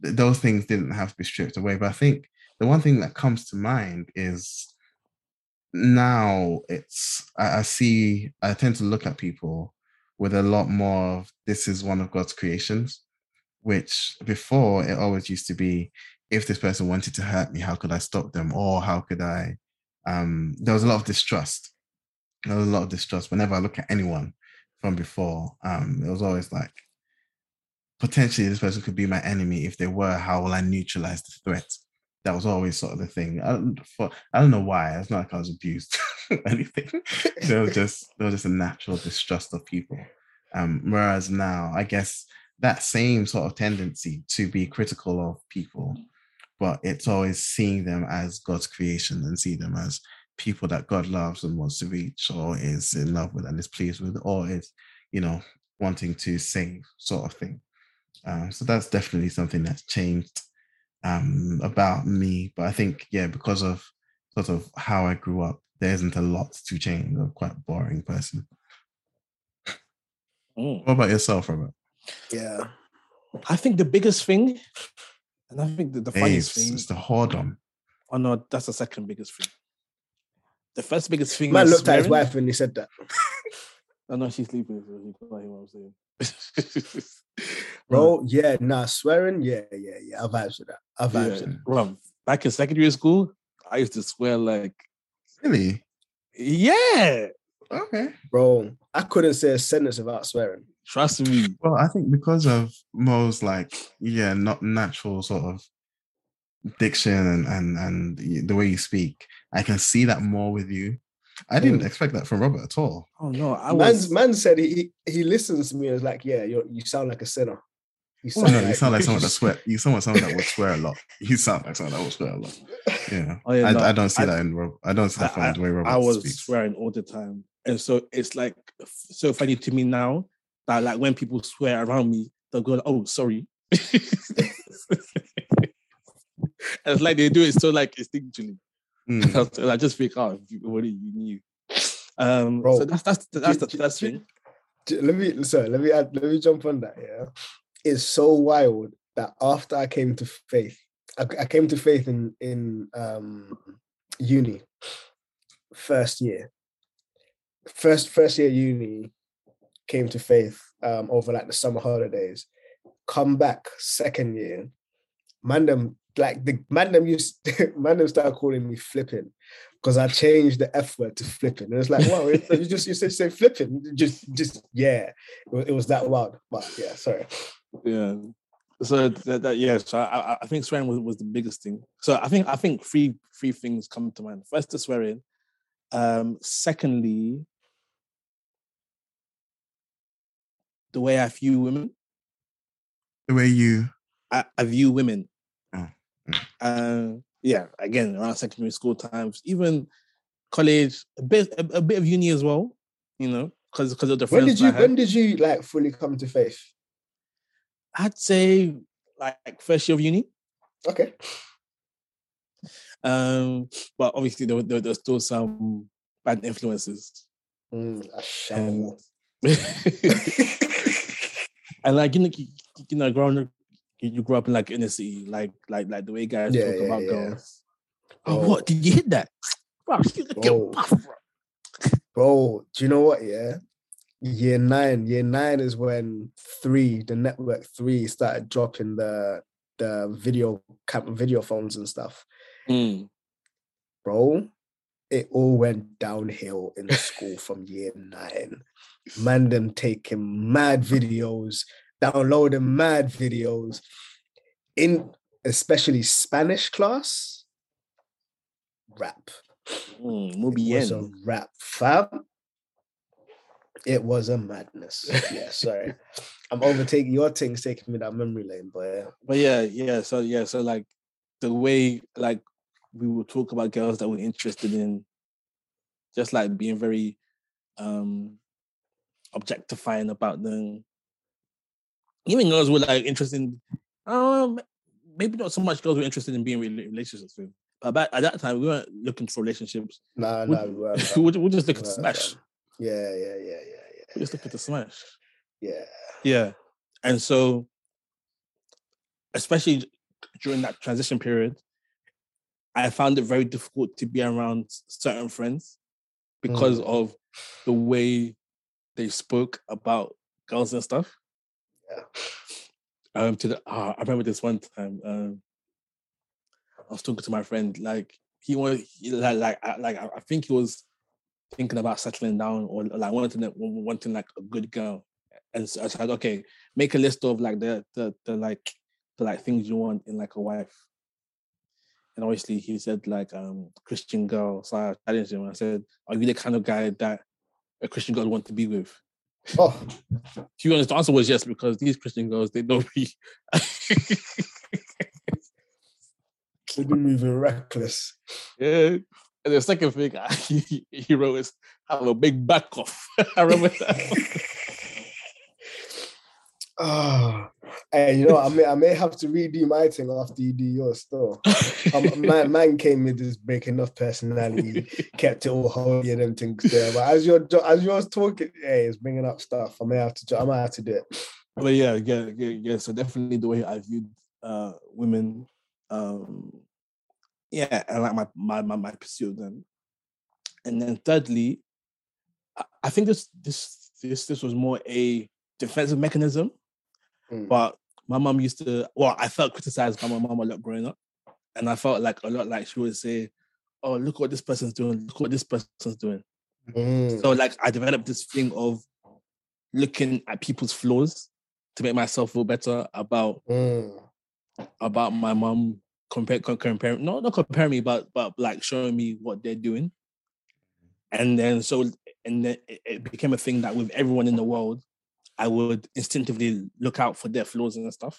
those things didn't have to be stripped away. But i think the one thing that comes to mind is now it's I, I see i tend to look at people with a lot more of this is one of God's creations, which before it always used to be if this person wanted to hurt me, how could I stop them? Or how could I? Um, there was a lot of distrust. There was a lot of distrust whenever I look at anyone from before. Um, it was always like potentially this person could be my enemy. If they were, how will I neutralize the threat? That was always sort of the thing. I don't, for, I don't know why. It's not like I was abused <laughs> anything. <laughs> there was just there was just a natural distrust of people. Um, whereas now, I guess that same sort of tendency to be critical of people, but it's always seeing them as God's creation and see them as people that God loves and wants to reach, or is in love with and is pleased with, or is, you know, wanting to save, sort of thing. Um, so that's definitely something that's changed um, about me. But I think, yeah, because of sort of how I grew up, there isn't a lot to change. I'm quite a boring person. Mm. What about yourself, Robert? Yeah. I think the biggest thing, and I think the, the funniest thing is the whoredom. Oh no, that's the second biggest thing. The first biggest thing. Man looked swearing. at his wife when he said that. <laughs> oh no, she's sleeping, so he can't hear what I'm saying. <laughs> Bro, hmm. yeah, nah, swearing, yeah, yeah, yeah. I vibes with that. I vibes yeah. with that. Bro, back in secondary school, I used to swear like Really? Yeah. Okay. Bro, I couldn't say a sentence without swearing. Trust me. Well, I think because of Mo's like, yeah, not natural sort of diction and and and the way you speak, I can see that more with you. I didn't mm. expect that from Robert at all. Oh no, I was. Man, man said he he listens to me and is like, yeah, you you sound like a sinner. You sound, no, like, you sound like someone that <laughs> swear. You sound someone that would swear a lot. You sound like someone that would swear a lot. Yeah, <laughs> oh, yeah I, no, I, don't see I, that in Rob. I don't see that from the way Robert I was speaks. swearing all the time, and so it's like so funny to me now that like when people swear around me, they'll go, "Oh, sorry." <laughs> it's like they do it so like instinctually. Mm. <laughs> I just think, oh, you already you knew. <sighs> Um, Bro, so that's that's that's the first thing let me sorry, let me add, let me jump on that. Yeah, it's so wild that after I came to faith, I, I came to faith in in um uni, first year, first first year uni, came to faith um over like the summer holidays. Come back second year, man them like the man them used <laughs> man them started calling me flipping because I changed the F word to flipping. And it's like, wow, you just you say, say flipping, just just yeah, it was, it was that wild. But yeah, sorry. Yeah. So that, that yeah, so I, I think swearing was, was the biggest thing. So I think I think three three things come to mind. First, the swearing. Um, secondly, the way I view women. The way you I, I view women. Uh, yeah, again, around secondary school times, even college, a bit a, a bit of uni as well, you know, because because of the When did you when did you like fully come to faith? I'd say like first year of uni. Okay. Um, but obviously there, were- there, there's still some bad influences. Mm, And, <laughs> and like you know, you, you know, growing up, you, grew up in like inner city, like like like the way guys Yeah, talk yeah, about yeah. girls. Oh, Oh. what did you hit that? <sniffs> Bro, Oh. buff, bro. <laughs> Bro, do you know what? Yeah. Year nine, year nine is when three, the network three started dropping the the video cam video phones and stuff. Mm. Bro, it all went downhill in school <laughs> from year nine. Man, them taking mad videos, downloading mad videos in especially Spanish class. Rap. Mm, muy It was a rap fam. It was a madness. Yeah, <laughs> sorry. I'm overtaking your things taking me down memory lane, but yeah. But yeah, yeah. So yeah, so like the way like we would talk about girls that we're interested in, just like being very um objectifying about them. Even girls were like interested in um maybe not so much girls were interested in being in relationships with. But back, at that time we weren't looking for relationships. Nah, We- nah, we weren't, <laughs> we we're just looking to smash. Yeah, yeah, yeah, yeah, We yeah. just looking to smash. Yeah. Yeah. And so, especially during that transition period, I found it very difficult to be around certain friends because Mm. of the way they spoke about girls and stuff. Yeah. Um, to the, ah, I remember this one time. Um, I was talking to my friend, like he was he, like like I, like I think he was thinking about settling down or like wanting wanting like a good girl, and so I said, okay, make a list of like the the the like the like things you want in like a wife. And obviously he said like um Christian girl. So I challenged him. I said, Are you the kind of guy that a Christian girl would want to be with? Oh, To be honest, the answer was yes, because these Christian girls, they don't be we've been moving reckless. yeah. And the second thing <laughs> he, he wrote is have a big back off. <laughs> I remember that. <laughs> Oh, <sighs> hey, you know, I may I may have to redo my thing after you do yours still. Um, <laughs> man, man came with this breaking off personality, kept it all holy and them things there. But as you're as yours talking, hey, it's bringing up stuff. I may have to, I might have to do it. but yeah, yeah, yeah, yeah. So definitely the way I viewed uh women, um, yeah, and like my my my, my pursuit of them. And then thirdly, I, I think this this this this was more a defensive mechanism. Mm. But my mom used to well, I felt criticized by my mom a lot growing up. And I felt like a lot like she would say, Oh, look what this person's doing, look what this person's doing. Mm. So like I developed this thing of looking at people's flaws to make myself feel better about Mm. about my mom compare co- comparing not not comparing me but but like showing me what they're doing and then so and then it became a thing that with everyone in the world i would instinctively look out for their flaws and stuff.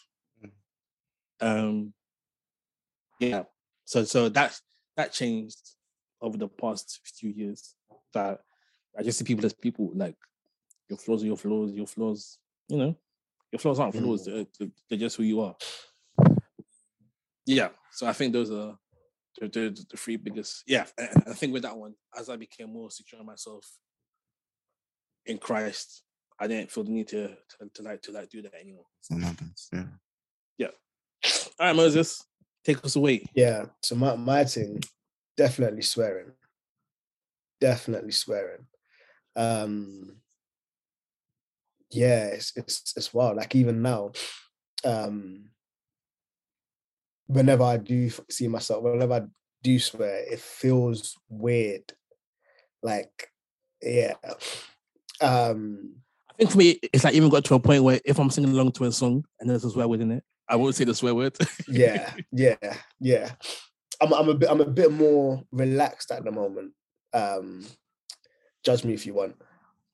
Um yeah. So so that's that changed over the past few years that i just see people as people like your flaws are your flaws your flaws you know? Your flaws aren't flaws they're, they're- they're just who you are. Yeah so i think those are the, the, the three biggest yeah i think with that one as i became more secure in myself in christ I didn't feel the need to to, to like to like do that anymore. Some others, yeah. All right, Moses, take us away. Yeah. So my my thing, definitely swearing. Definitely swearing. Um yeah, it's it's it's wild. Like even now, um whenever I do see myself, whenever I do swear, it feels weird. Like, yeah. Um I think for me, it's like even got to a point where if I'm singing along to a song and there's a swear word in it, I won't say the swear word. <laughs> yeah, yeah, yeah. I'm I'm a bit I'm a bit more relaxed at the moment. Um judge me if you want,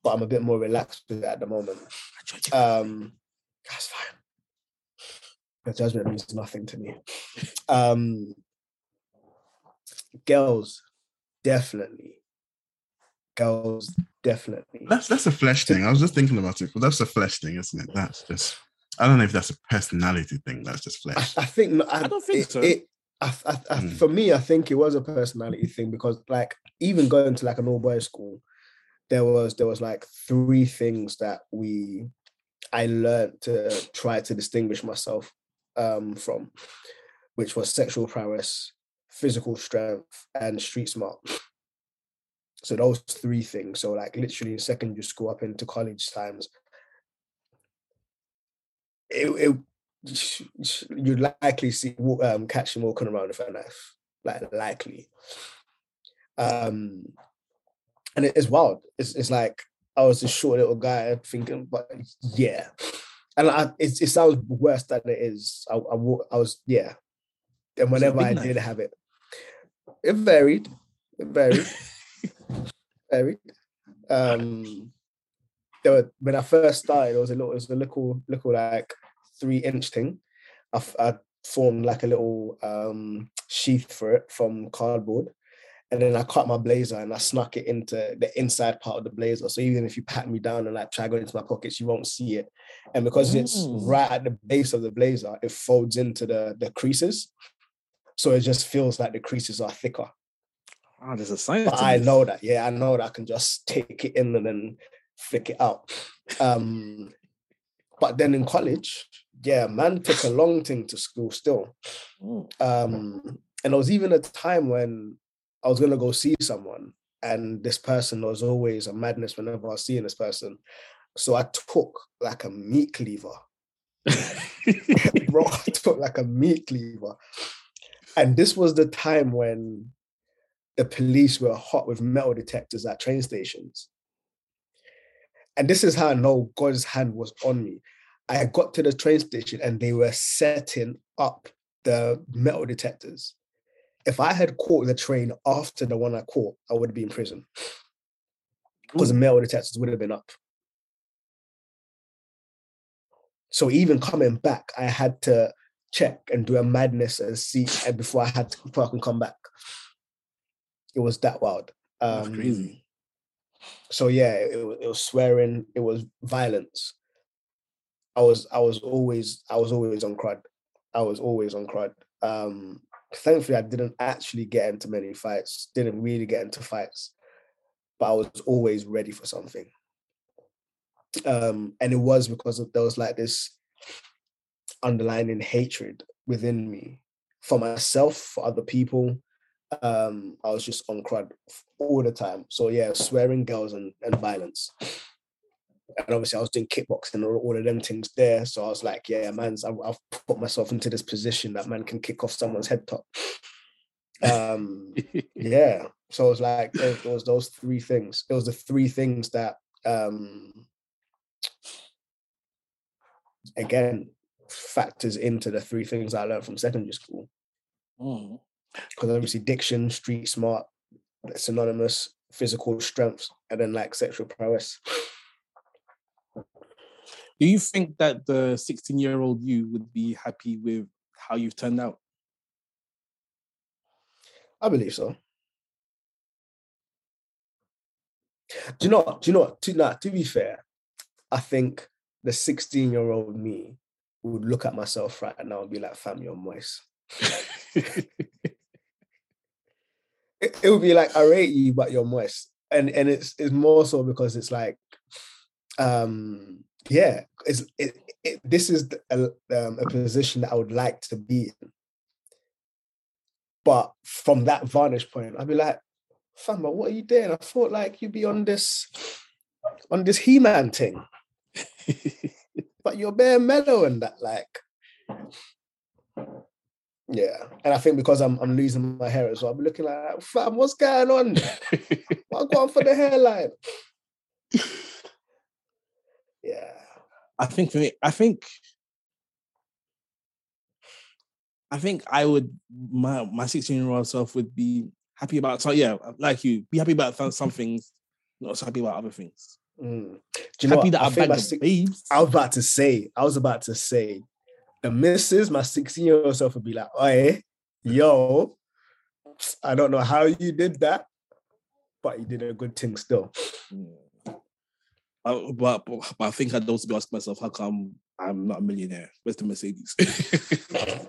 but I'm a bit more relaxed with it at the moment. Um that's fine. The judgment means nothing to me. Um girls, definitely. Girls, definitely. That's that's a flesh thing. I was just thinking about it. Well, that's a flesh thing, isn't it? That's just. I don't know if that's a personality thing. That's just flesh. I think I, I don't think it- so. It, I, I, I, Hmm. For me, I think it was a personality thing because, like, even going to like an all boys school, there was there was like three things that we I learned to try to distinguish myself um, from, which was sexual prowess, physical strength, and street smart. So those three things. So like literally in secondary school up into college times, it, it you'd likely see um, catch him walking around with a knife, like likely. Um, and it's wild. It's it's like I was a short little guy thinking, but yeah, and I, it, it sounds worse than it is. I I, I was yeah, and it whenever I big did have it, it varied. It varied. <laughs> varied. Um, there were when I first started, it was a little, it was a little, little like three inch thing. I formed like a little um sheath for it from cardboard, and then I cut my blazer and I snuck it into the inside part of the blazer. So even if you pat me down and like try to go into my pockets, you won't see it. And because it's Mm. right at the base of the blazer, it folds into the the creases. So it just feels like the creases are thicker. Ah, there's a science. But I know that, yeah, I know that I can just take it in and then flick it out. Um, but then in college, yeah, man took a long thing to school still. Mm. Um, and there was even a time when I was gonna go see someone, and this person was always a madness whenever I was seeing this person. So I took like a meat cleaver, <laughs> <laughs> bro. I took like a meat cleaver, and this was the time when the police were hot with metal detectors at train stations. And this is how I know God's hand was on me. I got to the train station and they were setting up the metal detectors. If I had caught the train after the one I caught, I would be in prison because the metal detectors would have been up. So even coming back, I had to check and do a madness and see and before I had to before I can come back. It was that wild. That's crazy. Um, So yeah, it, it was swearing, it was violence. I was I was always I was always on crud. I was always on crud. Um thankfully I didn't actually get into many fights, didn't really get into fights, but I was always ready for something. Um, and it was because of, there was like this underlying hatred within me for myself, for other people. Um, I was just on crud all the time. So yeah, swearing girls and, and violence. And obviously I was doing kickboxing and all, all of them things there. So I was like, yeah, man's I, I've put myself into this position that man can kick off someone's head top. Um <laughs> yeah. So it was like it was, it was those three things. It was the three things that um again factors into the three things I learned from secondary school. Mm. Because obviously diction, street smart, synonymous, physical strength, and then like sexual prowess. Do you think that the 16 year old you would be happy with how you've turned out? I believe so. Do you know? what- Do you know? what? To nah, to be fair, I think the 16 year old me would look at myself right now and be like, "Fam, you're moist." <laughs> It, it would be like, "I rate you, but you're moist," and and it's it's more so because it's like um, yeah, it's, it, it, this is a, um, a position that I would like to be in. But from that vantage point, I'd be like, fam, but what are you doing? I thought like you'd be on this on this He-Man thing. <laughs> but you're bare mellow and that, like. Yeah. And I think because I'm I'm losing my hair as well, I'm looking like, fam, what's going on? <laughs> I'm going for the hairline. <laughs> Yeah. I think for me, I think I think I would my my 16 year old self would be happy about so yeah, like you, be happy about some things, not so happy about other things. Mm. Do you know happy what? that I I think my. I was about to say, I was about to say, the missus, my 16 year old self would be like, Oi, yo, I don't know how you did that, but you did a good thing still. Mm. Uh, but, but I think I'd also be asking myself, how come I'm not a millionaire? Where's the Mercedes? <laughs>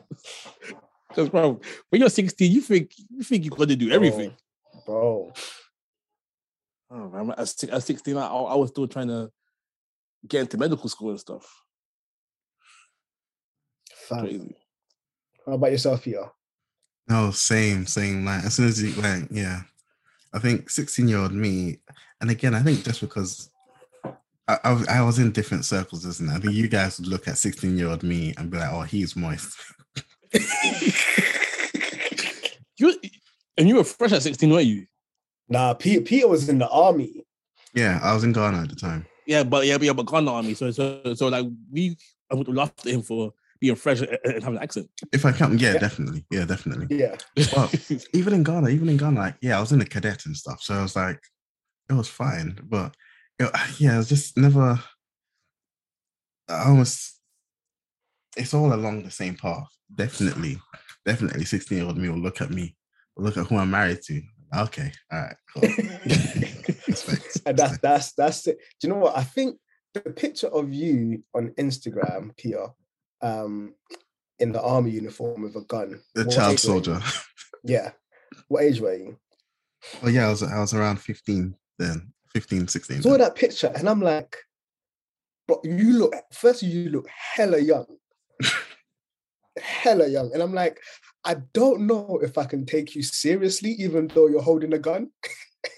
Because bro, when you're 16, you think you think you got to do everything. Bro, Oh, man, at 16, I, I was still trying to get into medical school and stuff. Fam. Crazy. How about yourself, Peter? No, same, same. Like as soon as you like, yeah. I think 16 year old me, and again, I think just because I, I, was- I was in different circles, isn't it? I think you guys would look at 16 year old me and be like, oh, he's moist. You and you were fresh at 16, weren't you? Nah, Peter, Peter was in the army. Yeah, I was in Ghana at the time. Yeah, but yeah, but yeah, but Ghana army. So so so like we I would laugh at him for being fresh and and having an accent. If I count, yeah, Yeah. definitely. Yeah, definitely. Yeah. Well, <laughs> even in Ghana, even in Ghana, like, yeah, I was in the cadet and stuff. So I was like, it was fine. But it, <sighs> yeah, it was just never, I almost, it's all along the same path. Definitely, definitely 16 year old me will look at me, look at who I'm married to. Okay, all right, cool. <laughs> <laughs> Respect, and that's that's that's it. Do you know what? I think the picture of you on Instagram, Peter, um, in the army uniform with a gun. the what child age were you? soldier. Yeah. What age were you? Oh, yeah, I was, I was around 15 then, 15, 16. I saw then. that picture and I'm like, bro, you look first you look hella young. hella young. And I'm like, I don't know if I can take you seriously, even though you're holding a gun. <laughs>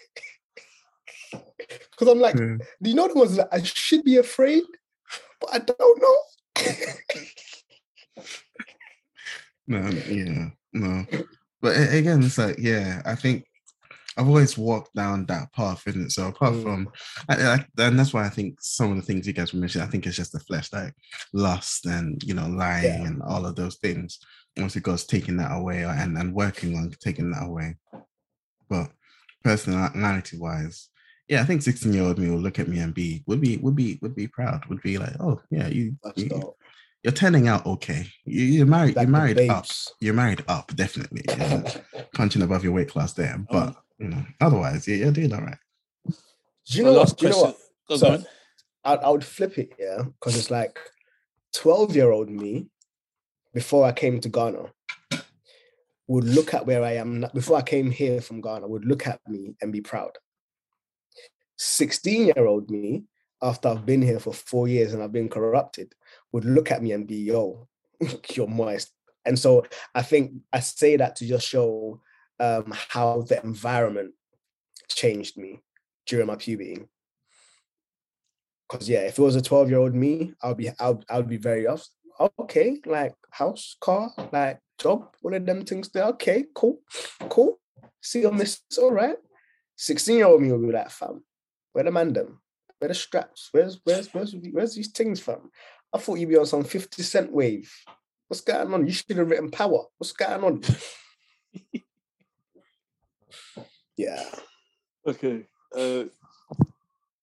Because I'm like, Yeah. do you know the ones that I should be afraid, but I don't know. No, yeah, no. But again, it's like, yeah, I think I've always walked down that path, isn't it? So apart Mm. from, I, I, and that's why I think some of the things you guys mentioned, I think it's just the flesh, like lust and you know lying Yeah. and all of those things. Once it goes taking that away and and working on taking that away. But personality wise, yeah, I think sixteen year old me will look at me and be would be would be would be proud, would be like, oh yeah, you, That's you dope. you're turning out okay. You, you're married. Like you're the married up. You're married up, definitely. Yeah. <laughs> Punching above your weight class there, but Um, you know, otherwise, yeah, you're doing all right. Do you My know what? Do you know what? Go, So- on. I, I would flip it, yeah, because it's like 12 year old me before I came to Ghana would look at where I am now, before I came here from Ghana, would look at me and be proud. 16 year old me, after I've been here for four years and I've been corrupted, would look at me and be, yo, <laughs> you're moist. And so I think I say that to just show um, how the environment changed me during my puberty. Because yeah, if it was a 12 year old me, I'll be I'll I'll be very off. Okay, like house, car, like job, all of them things there. Okay, cool, cool. See on this, all right. 16 year old me will be like, fam, where the man them? Where the straps? Where's where's where's where's these things from? I thought you'd be on some 50 cent wave. What's going on? You should have written power. What's going on? yeah. Okay. Uh,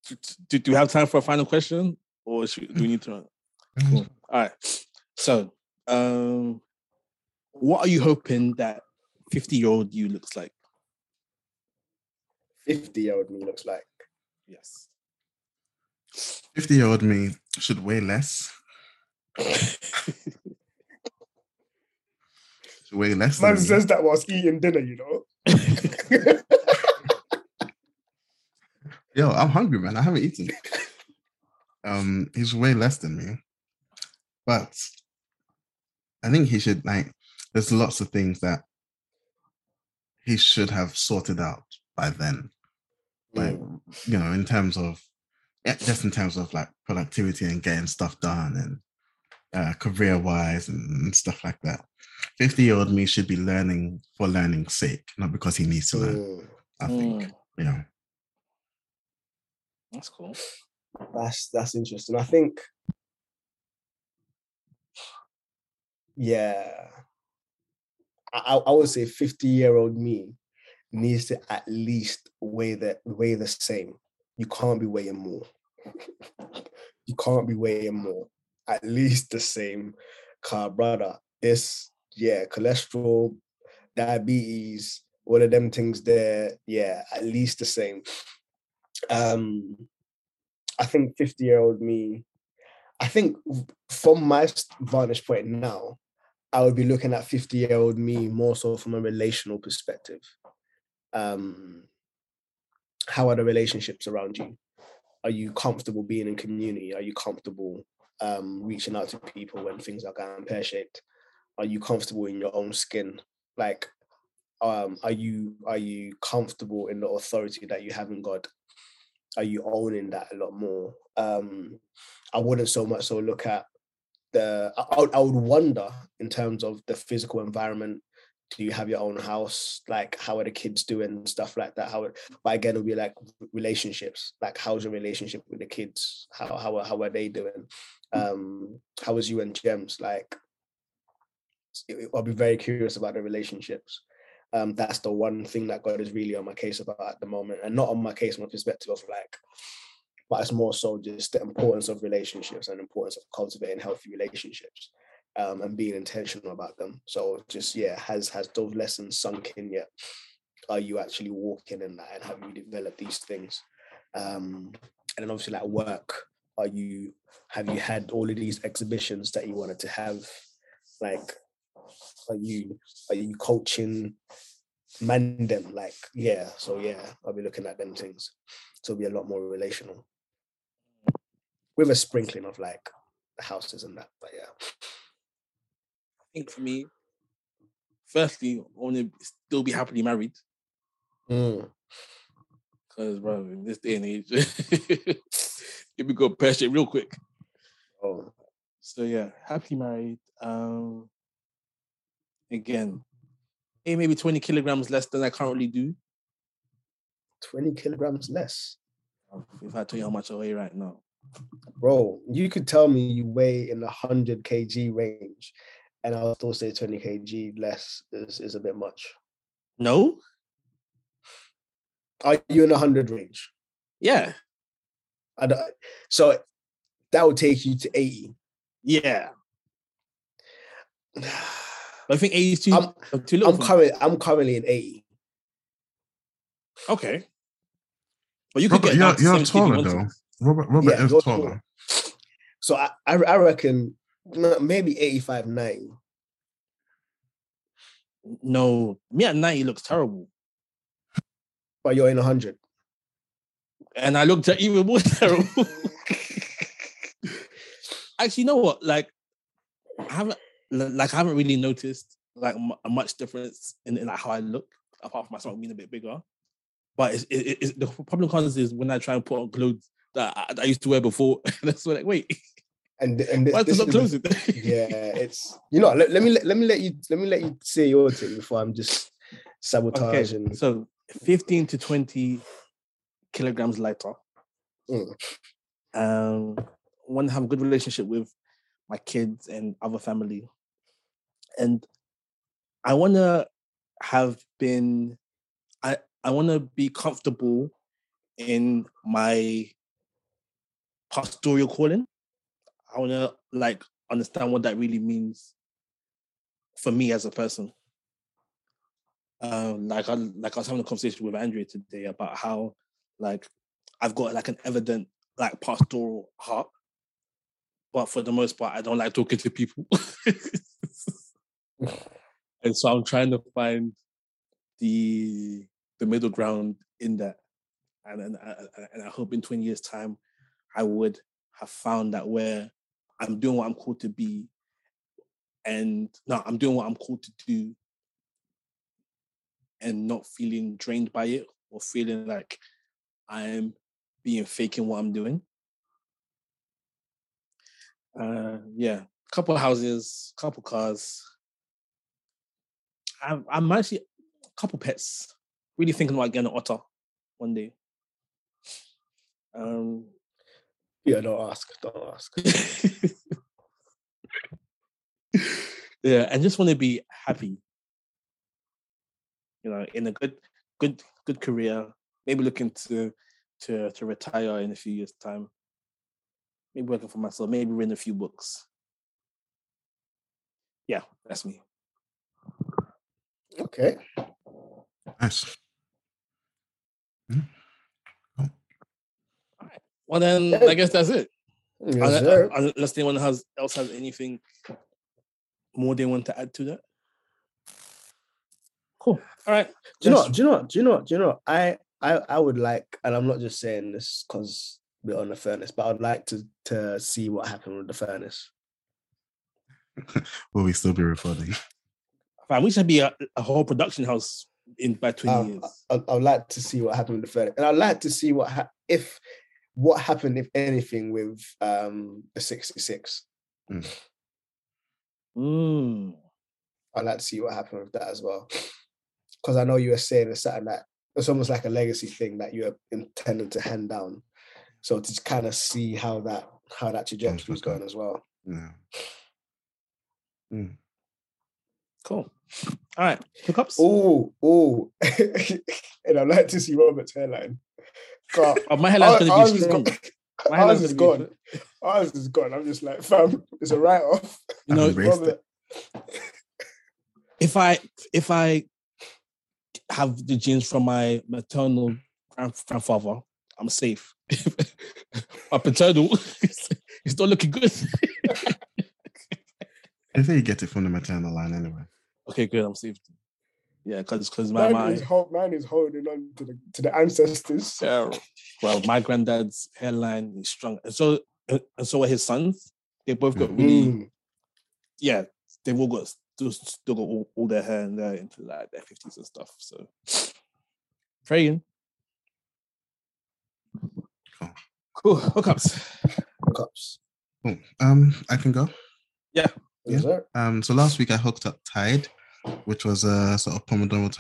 do, do, do we have time for a final question, or should, do we need to? Cool. All right. So, um, what are you hoping that fifty-year-old you looks like? 50 year old me looks like. Yes. 50 year old me should weigh less. <laughs> Should weigh less. than Man me. says that whilst eating dinner, you know. <laughs> Yo, I'm hungry, man. I haven't eaten. Um, he's way less than me, but I think he should like. There's lots of things that he should have sorted out by then. Like Mm. you know, in terms of just in terms of like productivity and getting stuff done and uh, career wise and stuff like that. 50 year old me should be learning for learning's sake, not because he needs to learn. Mm. I think, Mm, you know. that's cool. That's that's interesting. I think, yeah, I, I I would say fifty year old me needs to at least weigh the weigh the same. You can't be weighing more. you can't be weighing more. At least the same. Car brother, this yeah, cholesterol, diabetes, all of them things there. Yeah, at least the same. Um, I think 50 year old me, I think from my vantage point now, I would be looking at 50 year old me more so from a relational perspective. Um, how are the relationships around you? Are you comfortable being in community? Are you comfortable um, reaching out to people when things are going pear shaped? Are you comfortable in your own skin? Like, um, are you are you comfortable in the authority that you have in God? are you owning that a lot more? Um, I wouldn't so much so look at the. I, I would wonder in terms of the physical environment. Do you have your own house? Like, how are the kids doing stuff like that? How? But again, it'll be like relationships. Like, how's your relationship with the kids? How how are- how are they doing? Um, how is you and Gems? Like, I'll be very curious about the relationships um, that's the one thing that God is really on my case about at the moment, and not on my case from a perspective of like, but it's more so just the importance of relationships and importance of cultivating healthy relationships, um, and being intentional about them. So just yeah, has has those lessons sunk in yet? Are you actually walking in that, and have you developed these things? Um, and then obviously like work, are you have you had all of these exhibitions that you wanted to have? Like, are you are you coaching man them like yeah so yeah i'll be looking at them things so be a lot more relational with a sprinkling of like houses and that but yeah think for me, firstly, I want to still be happily married Mm, because, bro, in this day and age, if we go press it real quick. oh So yeah, happily married. Um, again, hey, maybe twenty kilograms less than I currently do. 20 kilograms less If I tell you how much I weigh right now, bro you could tell me you weigh in the 100 kg range and i'll still say 20 kg less is, is a bit much no, are you in a 100 range yeah, I don't, so that would take you to 80 yeah. I think eighty is too, I'm- uh, too little. i'm currently i'm currently in 80 Okay. But you could Robert, get down you're, you're 70 if you taller though. Robert, Robert Yeah, is taller. taller. So I, I, I reckon m- maybe 85, 90. No, me at 90 looks terrible. But you're in 100. And I looked at even more <laughs> terrible. <laughs> Actually, you know what? Like, I haven't like I haven't really noticed like a much difference in, in like how I look, apart from my stomach being a bit bigger. But it's, it, it's, the problem comes is when I try and put on clothes that I, that I used to wear before. <laughs> That's when like, wait, And and thi- why this not close it? yeah, it's you know, let, let me let, let me let you let me let you say your thing before I'm just Okay, sabotaging. so 15 to 20 kilograms lighter. Mm. Um, want to have a good relationship with my kids and other family, and I want to have been, I I want to be comfortable in my pastoral calling. I want to like understand what that really means for me as a person. Um, like I like I was having a conversation with Andrea today about how like I've got like an evident like pastoral heart, but for the most part I don't like talking to people, <laughs> and so I'm trying to find the the middle ground in that, and and, I- and I hope in 20 years time I would have found that where I'm doing what I'm called to be, and no, I'm doing what I'm called to do, and not feeling drained by it or feeling like I'm being faking what I'm doing. Uh, yeah, couple houses, couple cars. I'm, I'm actually a couple pets. Really thinking about getting an otter one day. Um, Yeah, don't ask. Don't ask. <laughs> yeah, and just want to be happy. You know, in a good, good, good career. Maybe looking to to to retire in a few years' time. Maybe working for myself. Maybe reading a few books. Yeah, that's me. Okay. Nice. Well, then Yeah. I guess that's it. Yes, Unless, sir. unless anyone has else has anything more they want to add to that. Cool. All right. Do you know? Do you know? Do you know? Do you know? I I I would like, and I'm not just saying this because we're on the furnace, but I'd like to to see what happened with the furnace. <laughs> Will we still be recording? Fam, we should be a, a whole production house in by 20 Um, years. I, I'd like to see what happened with the furnace, and I'd like to see what ha- if what happened, if anything, with um the 66. Mm. I'd like to see what happened with that as well, because I know you were saying it's something that it's almost like a legacy thing that you're intending to hand down. So to kind of see how that how that trajectory is going as well. Yeah. Cool. All right. Hookups? Oh, oh, <laughs> and I'd like to see Robert's hairline. God, Oh, my hairline's going to be is strong. gone. My Ours hairline's is gonna be- gone. Ours is gone. I'm just like, fam, it's a write off. You know, I've embraced it. if I if I have the genes from my maternal grand, grandfather, I'm safe. <laughs> my paternal, <laughs> it's, it's not looking good. I think you get it from the maternal line anyway. okay, good. I'm safe. Yeah, because because my Mine my is, hold, mine is holding on to the to the ancestors. yeah, well, my granddad's hairline is strong, and so and so are his sons. They both got really Mm. yeah, they've all got still, still got all, all their hair and they're into like their fifties and stuff. So praying. Cool. Cool. Hookups. Cups. Cool. Um, I can go. Yes, Yeah. Um, so last week I hooked up Tide, which was a sort of Pomodoro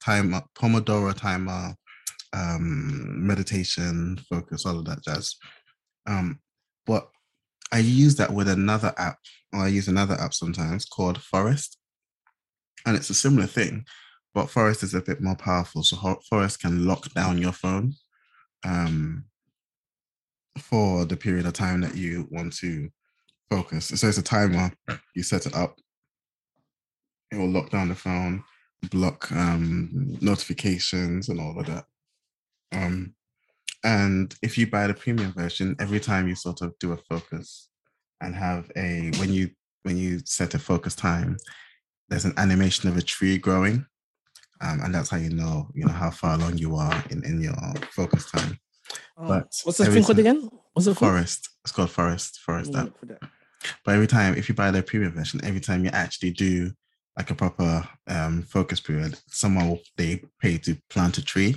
timer, Pomodoro timer, um, meditation, focus, all of that jazz. Um, but I use that with another app, or I use another app sometimes called Forest, and it's a similar thing, but Forest is a bit more powerful. So Forest can lock down your phone, um, for the period of time that you want to focus. So it's a timer. You set it up. It will lock down the phone, block um, notifications and all of that. Um, and if you buy the premium version, every time you sort of do a focus and have a when you when you set a focus time, there's an animation of a tree growing, um, and that's how you know you know how far along you are in in your focus time. But what's the thing called again? What's it called? Forest. It's called Forest. Forest app. But every time, if you buy the premium version, every time you actually do like a proper um, focus period, someone they pay to plant a tree.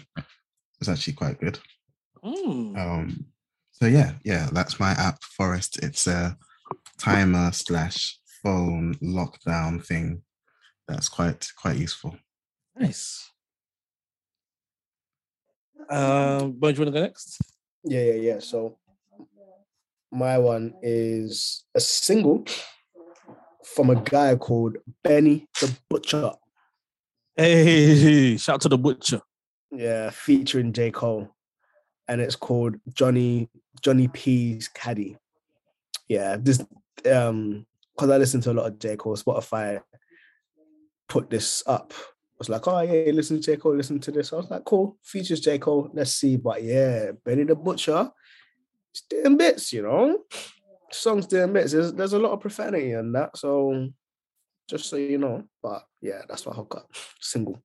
It's actually quite good. Mm. Um, so yeah, yeah, that's my app, Forest. It's a timer slash phone lockdown thing. That's quite quite useful. Nice. Um, but you want to go next? Yeah, yeah, yeah. So my one is a single from a guy called Benny the Butcher. Hey, shout to the butcher. Yeah, featuring J. Cole. And it's called Johnny Johnny P's Caddy. Yeah, this um because I listen to a lot of J. Cole, Spotify put this up. I was like, oh yeah, listen to J. Cole, listen to this. I was like, cool, features J. Cole, let's see. But yeah, Benny the Butcher, it's doing bits, you know. Songs doing bits. There's, there's a lot of profanity in that. So just so you know. But yeah, that's my hookup. <laughs> Single.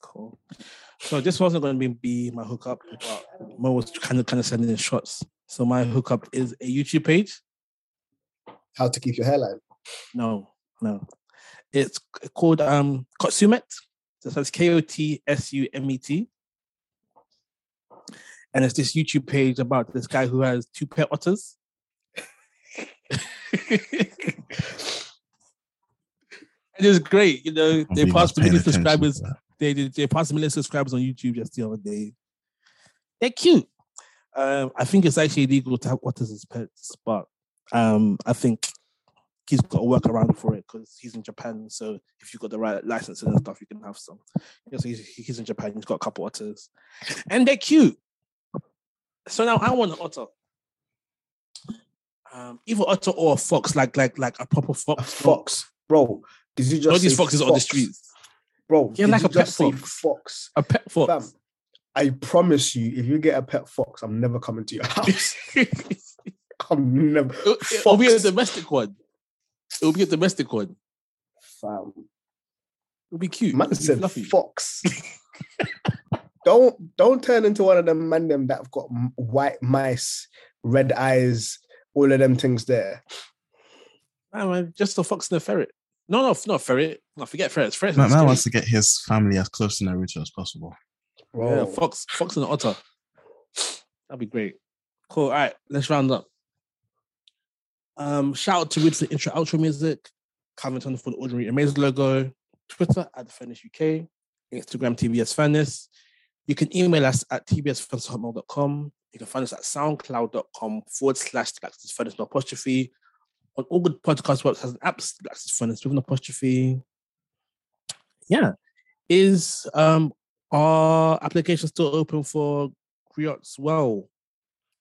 Cool. So this wasn't going to be, be my hookup, but Mo was kind of kind of sending in shots. So my hookup is a YouTube page. How to keep your hairline. No, no. It's called um Kotsumet. So that's K O T S U M E T. And it's this YouTube page about this guy who has two pet otters. It is great, you know. They passed a million to subscribers. They they, they passed a million subscribers on YouTube just the other day. They're cute. Um, I think it's actually illegal to have otters as pets, but um, I think he's got a workaround for it because he's in Japan. So if you've got the right licenses and stuff, you can have some. Yeah, so he's, he's in Japan. He's got a couple otters, and they're cute. So now I want an otter. Um, either otter or a fox, like like like a proper A fox. fox, bro. Did you just Not these foxes on the fox? streets. bro? Yeah, like a pet fox. fox. A pet fox. Fam, I promise you, if you get a pet fox, I'm never coming to your house. <laughs> I'm never. It'll, it'll be a domestic one. It'll be a domestic one. Fam. It'll be cute. Man said fluffy. fox. <laughs> don't don't turn into one of them man them that have got white mice, red eyes, all of them things there. Nah, man, just a fox and a ferret. No, no, not a ferret. No, forget ferrets. Ferrets. Man, man wants to get his family as close to Naruto as possible. Bro. Yeah, fox, fox and an otter. That'd be great. Cool. All right, let's round up. Um, shout out to Reed for the intro outro music, Calvin Turner for the Ordinary Amazing logo, Twitter at the Furnace UK, Instagram TBS Furnace. You can email us at tbsfurnace.com. You can find us at soundcloud.com forward slash Black's Furnace no apostrophe. On all good podcast websites an apps, Black's Furnace with an apostrophe. Yeah. Is um our application still open for griots? Well,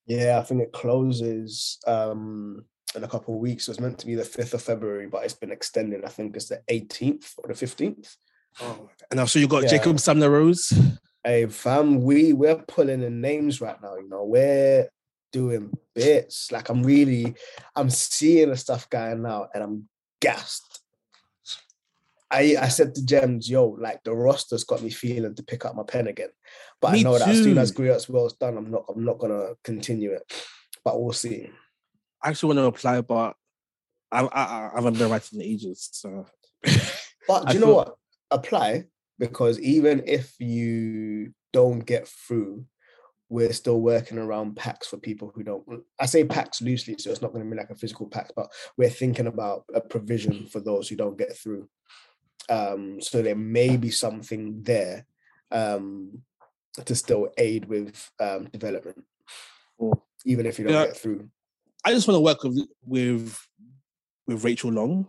Yeah, I think it closes um in a couple of weeks. It was meant to be the 5th of February, but it's been extended. I think it's the 18th or the 15th. oh, and also you got Yeah. Jacob Sam-La Rose. Hey fam, we we're pulling in names right now, you know. We're doing bits. Like I'm really I'm seeing the stuff going out and I'm gassed. I I said to Gems, yo, like the roster's got me feeling to pick up my pen again. But Me I know that as soon as too. Griots Well's done, I'm not I'm not gonna continue it. But we'll see. I actually want to apply, but I, I, I haven't been writing in ages. So <laughs> But do you know what? Apply because even if you don't get through, we're still working around packs for people who don't. I say packs loosely, so it's not going to be like a physical pack, but we're thinking about a provision for those who don't get through. Um, so there may be something there um, to still aid with um, development, even if you don't Yeah. get through. I just want to work with with with Rachel Long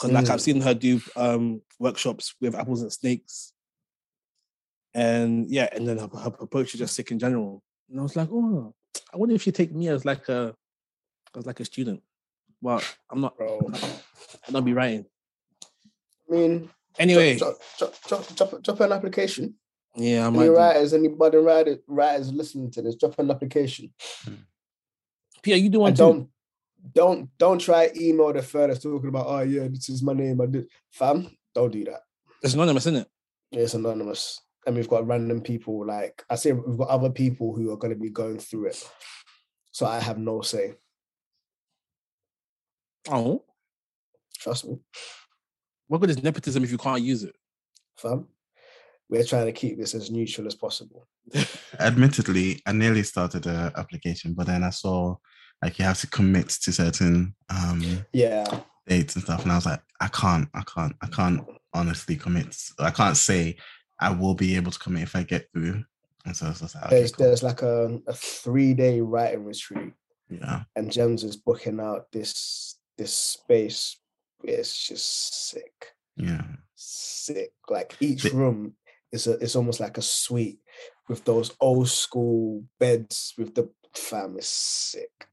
because like I've Mm. seen her do um workshops with apples and snakes, and yeah, and then her, her approach is just sick in general. And I was like, oh, I wonder if she take me as like a as like a student. Well, I'm not. Bro, I'm not be writing I mean, anyway. drop, drop, drop, drop, drop an application. Yeah, I Any might. do. writers, anybody writer, writers listening to this, drop an application. Peter, you do one And too. don't don't don't try email the furthest talking about oh yeah, this is my name. I did fam, don't do that. It's anonymous, isn't it? It's anonymous. And we've got random people like I say we've got other people who are gonna be going through it. So I have no say. Oh, Trust me, what good is nepotism if you can't use it? fam. We're trying to keep this as neutral as possible. <laughs> Admittedly, I nearly started a application, but then I saw like you have to commit to certain um Yeah. dates and stuff, and I was like, I can't, I can't, I can't honestly commit. I can't say I will be able to commit if I get through. And so just like, okay, There's cool. there's like a, a three-day writing retreat yeah, and Gems is booking out this this space. It's just sick. yeah. sick. Like each The- room is a it's almost like a suite with those old school beds with the fam is sick.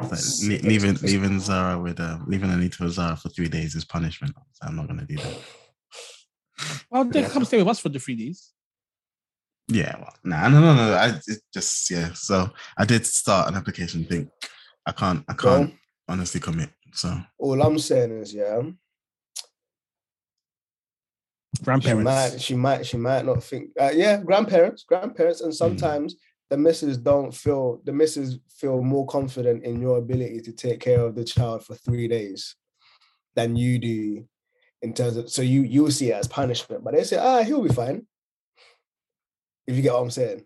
It's like leaving leaving Zara with uh, leaving Anita with Zara for three days is punishment. So I'm not gonna do that. Well, they come stay with us for the three days. Yeah, well, nah, no, no, no. I it just yeah. So I did start an application. Think I can't, I can't honestly commit. So all I'm saying is, yeah, grandparents. she might, she might, she might not think. Uh, yeah, grandparents, grandparents, and sometimes the missus don't feel the missus feel more confident in your ability to take care of the child for three days than you do in terms of so you you see it as punishment, but they say, ah, he'll be fine. If you get what I'm saying.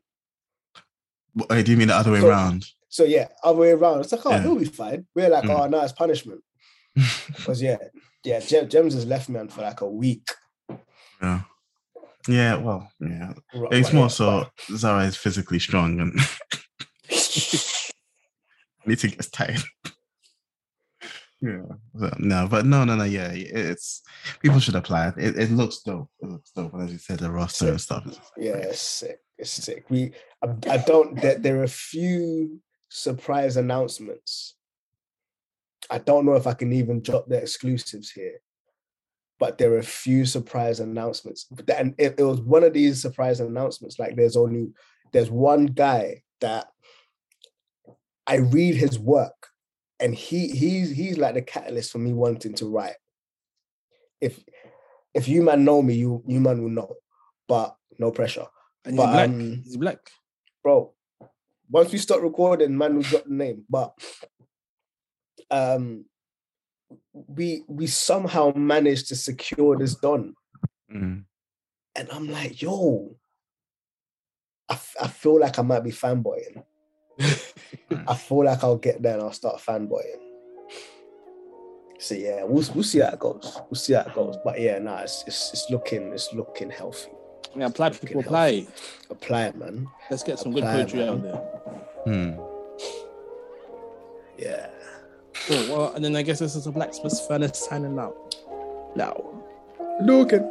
Wait, do you mean the other way So- around? So yeah, other way around. It's like, oh, Yeah. he'll be fine. We're like, Mm. oh no, it's punishment. <laughs> Because yeah, yeah, Jem, Gems has left me on for like a week. yeah. Yeah, well, yeah. Right, It's right, more so Zara is physically strong and <laughs> to get tired. <laughs> yeah. So, no, but no, no, no. Yeah, it's people should apply it. It, looks dope. It looks dope. And as you said, the roster and stuff. Is, yeah, it's sick. It's sick. We, I, I don't. There, there are a few surprise announcements. I don't know if I can even drop the exclusives here, but there are a few surprise announcements. And it, it was one of these surprise announcements. Like there's only there's one guy that I read his work, and he he's he's like the catalyst for me wanting to write. If if you man know me, you you man will know, but no pressure And he's But, black. um, he's black. bro. Once we start recording, man, will drop the name. But um, we we somehow managed to secure this done, Mm. and I'm like, yo, I, f- I feel like I might be fanboying. I <laughs> feel like I'll get there and I'll start fanboying. So yeah, we'll we'll see how it goes. We'll see how it goes. But yeah, nah, it's it's, it's looking it's looking healthy. Yeah, apply Fucking people apply. Apply it, man. Let's get some good poetry man. out there. Hmm. Yeah. Cool. Well, and then I guess this is a blacksmith's furnace signing out. Now. Looking.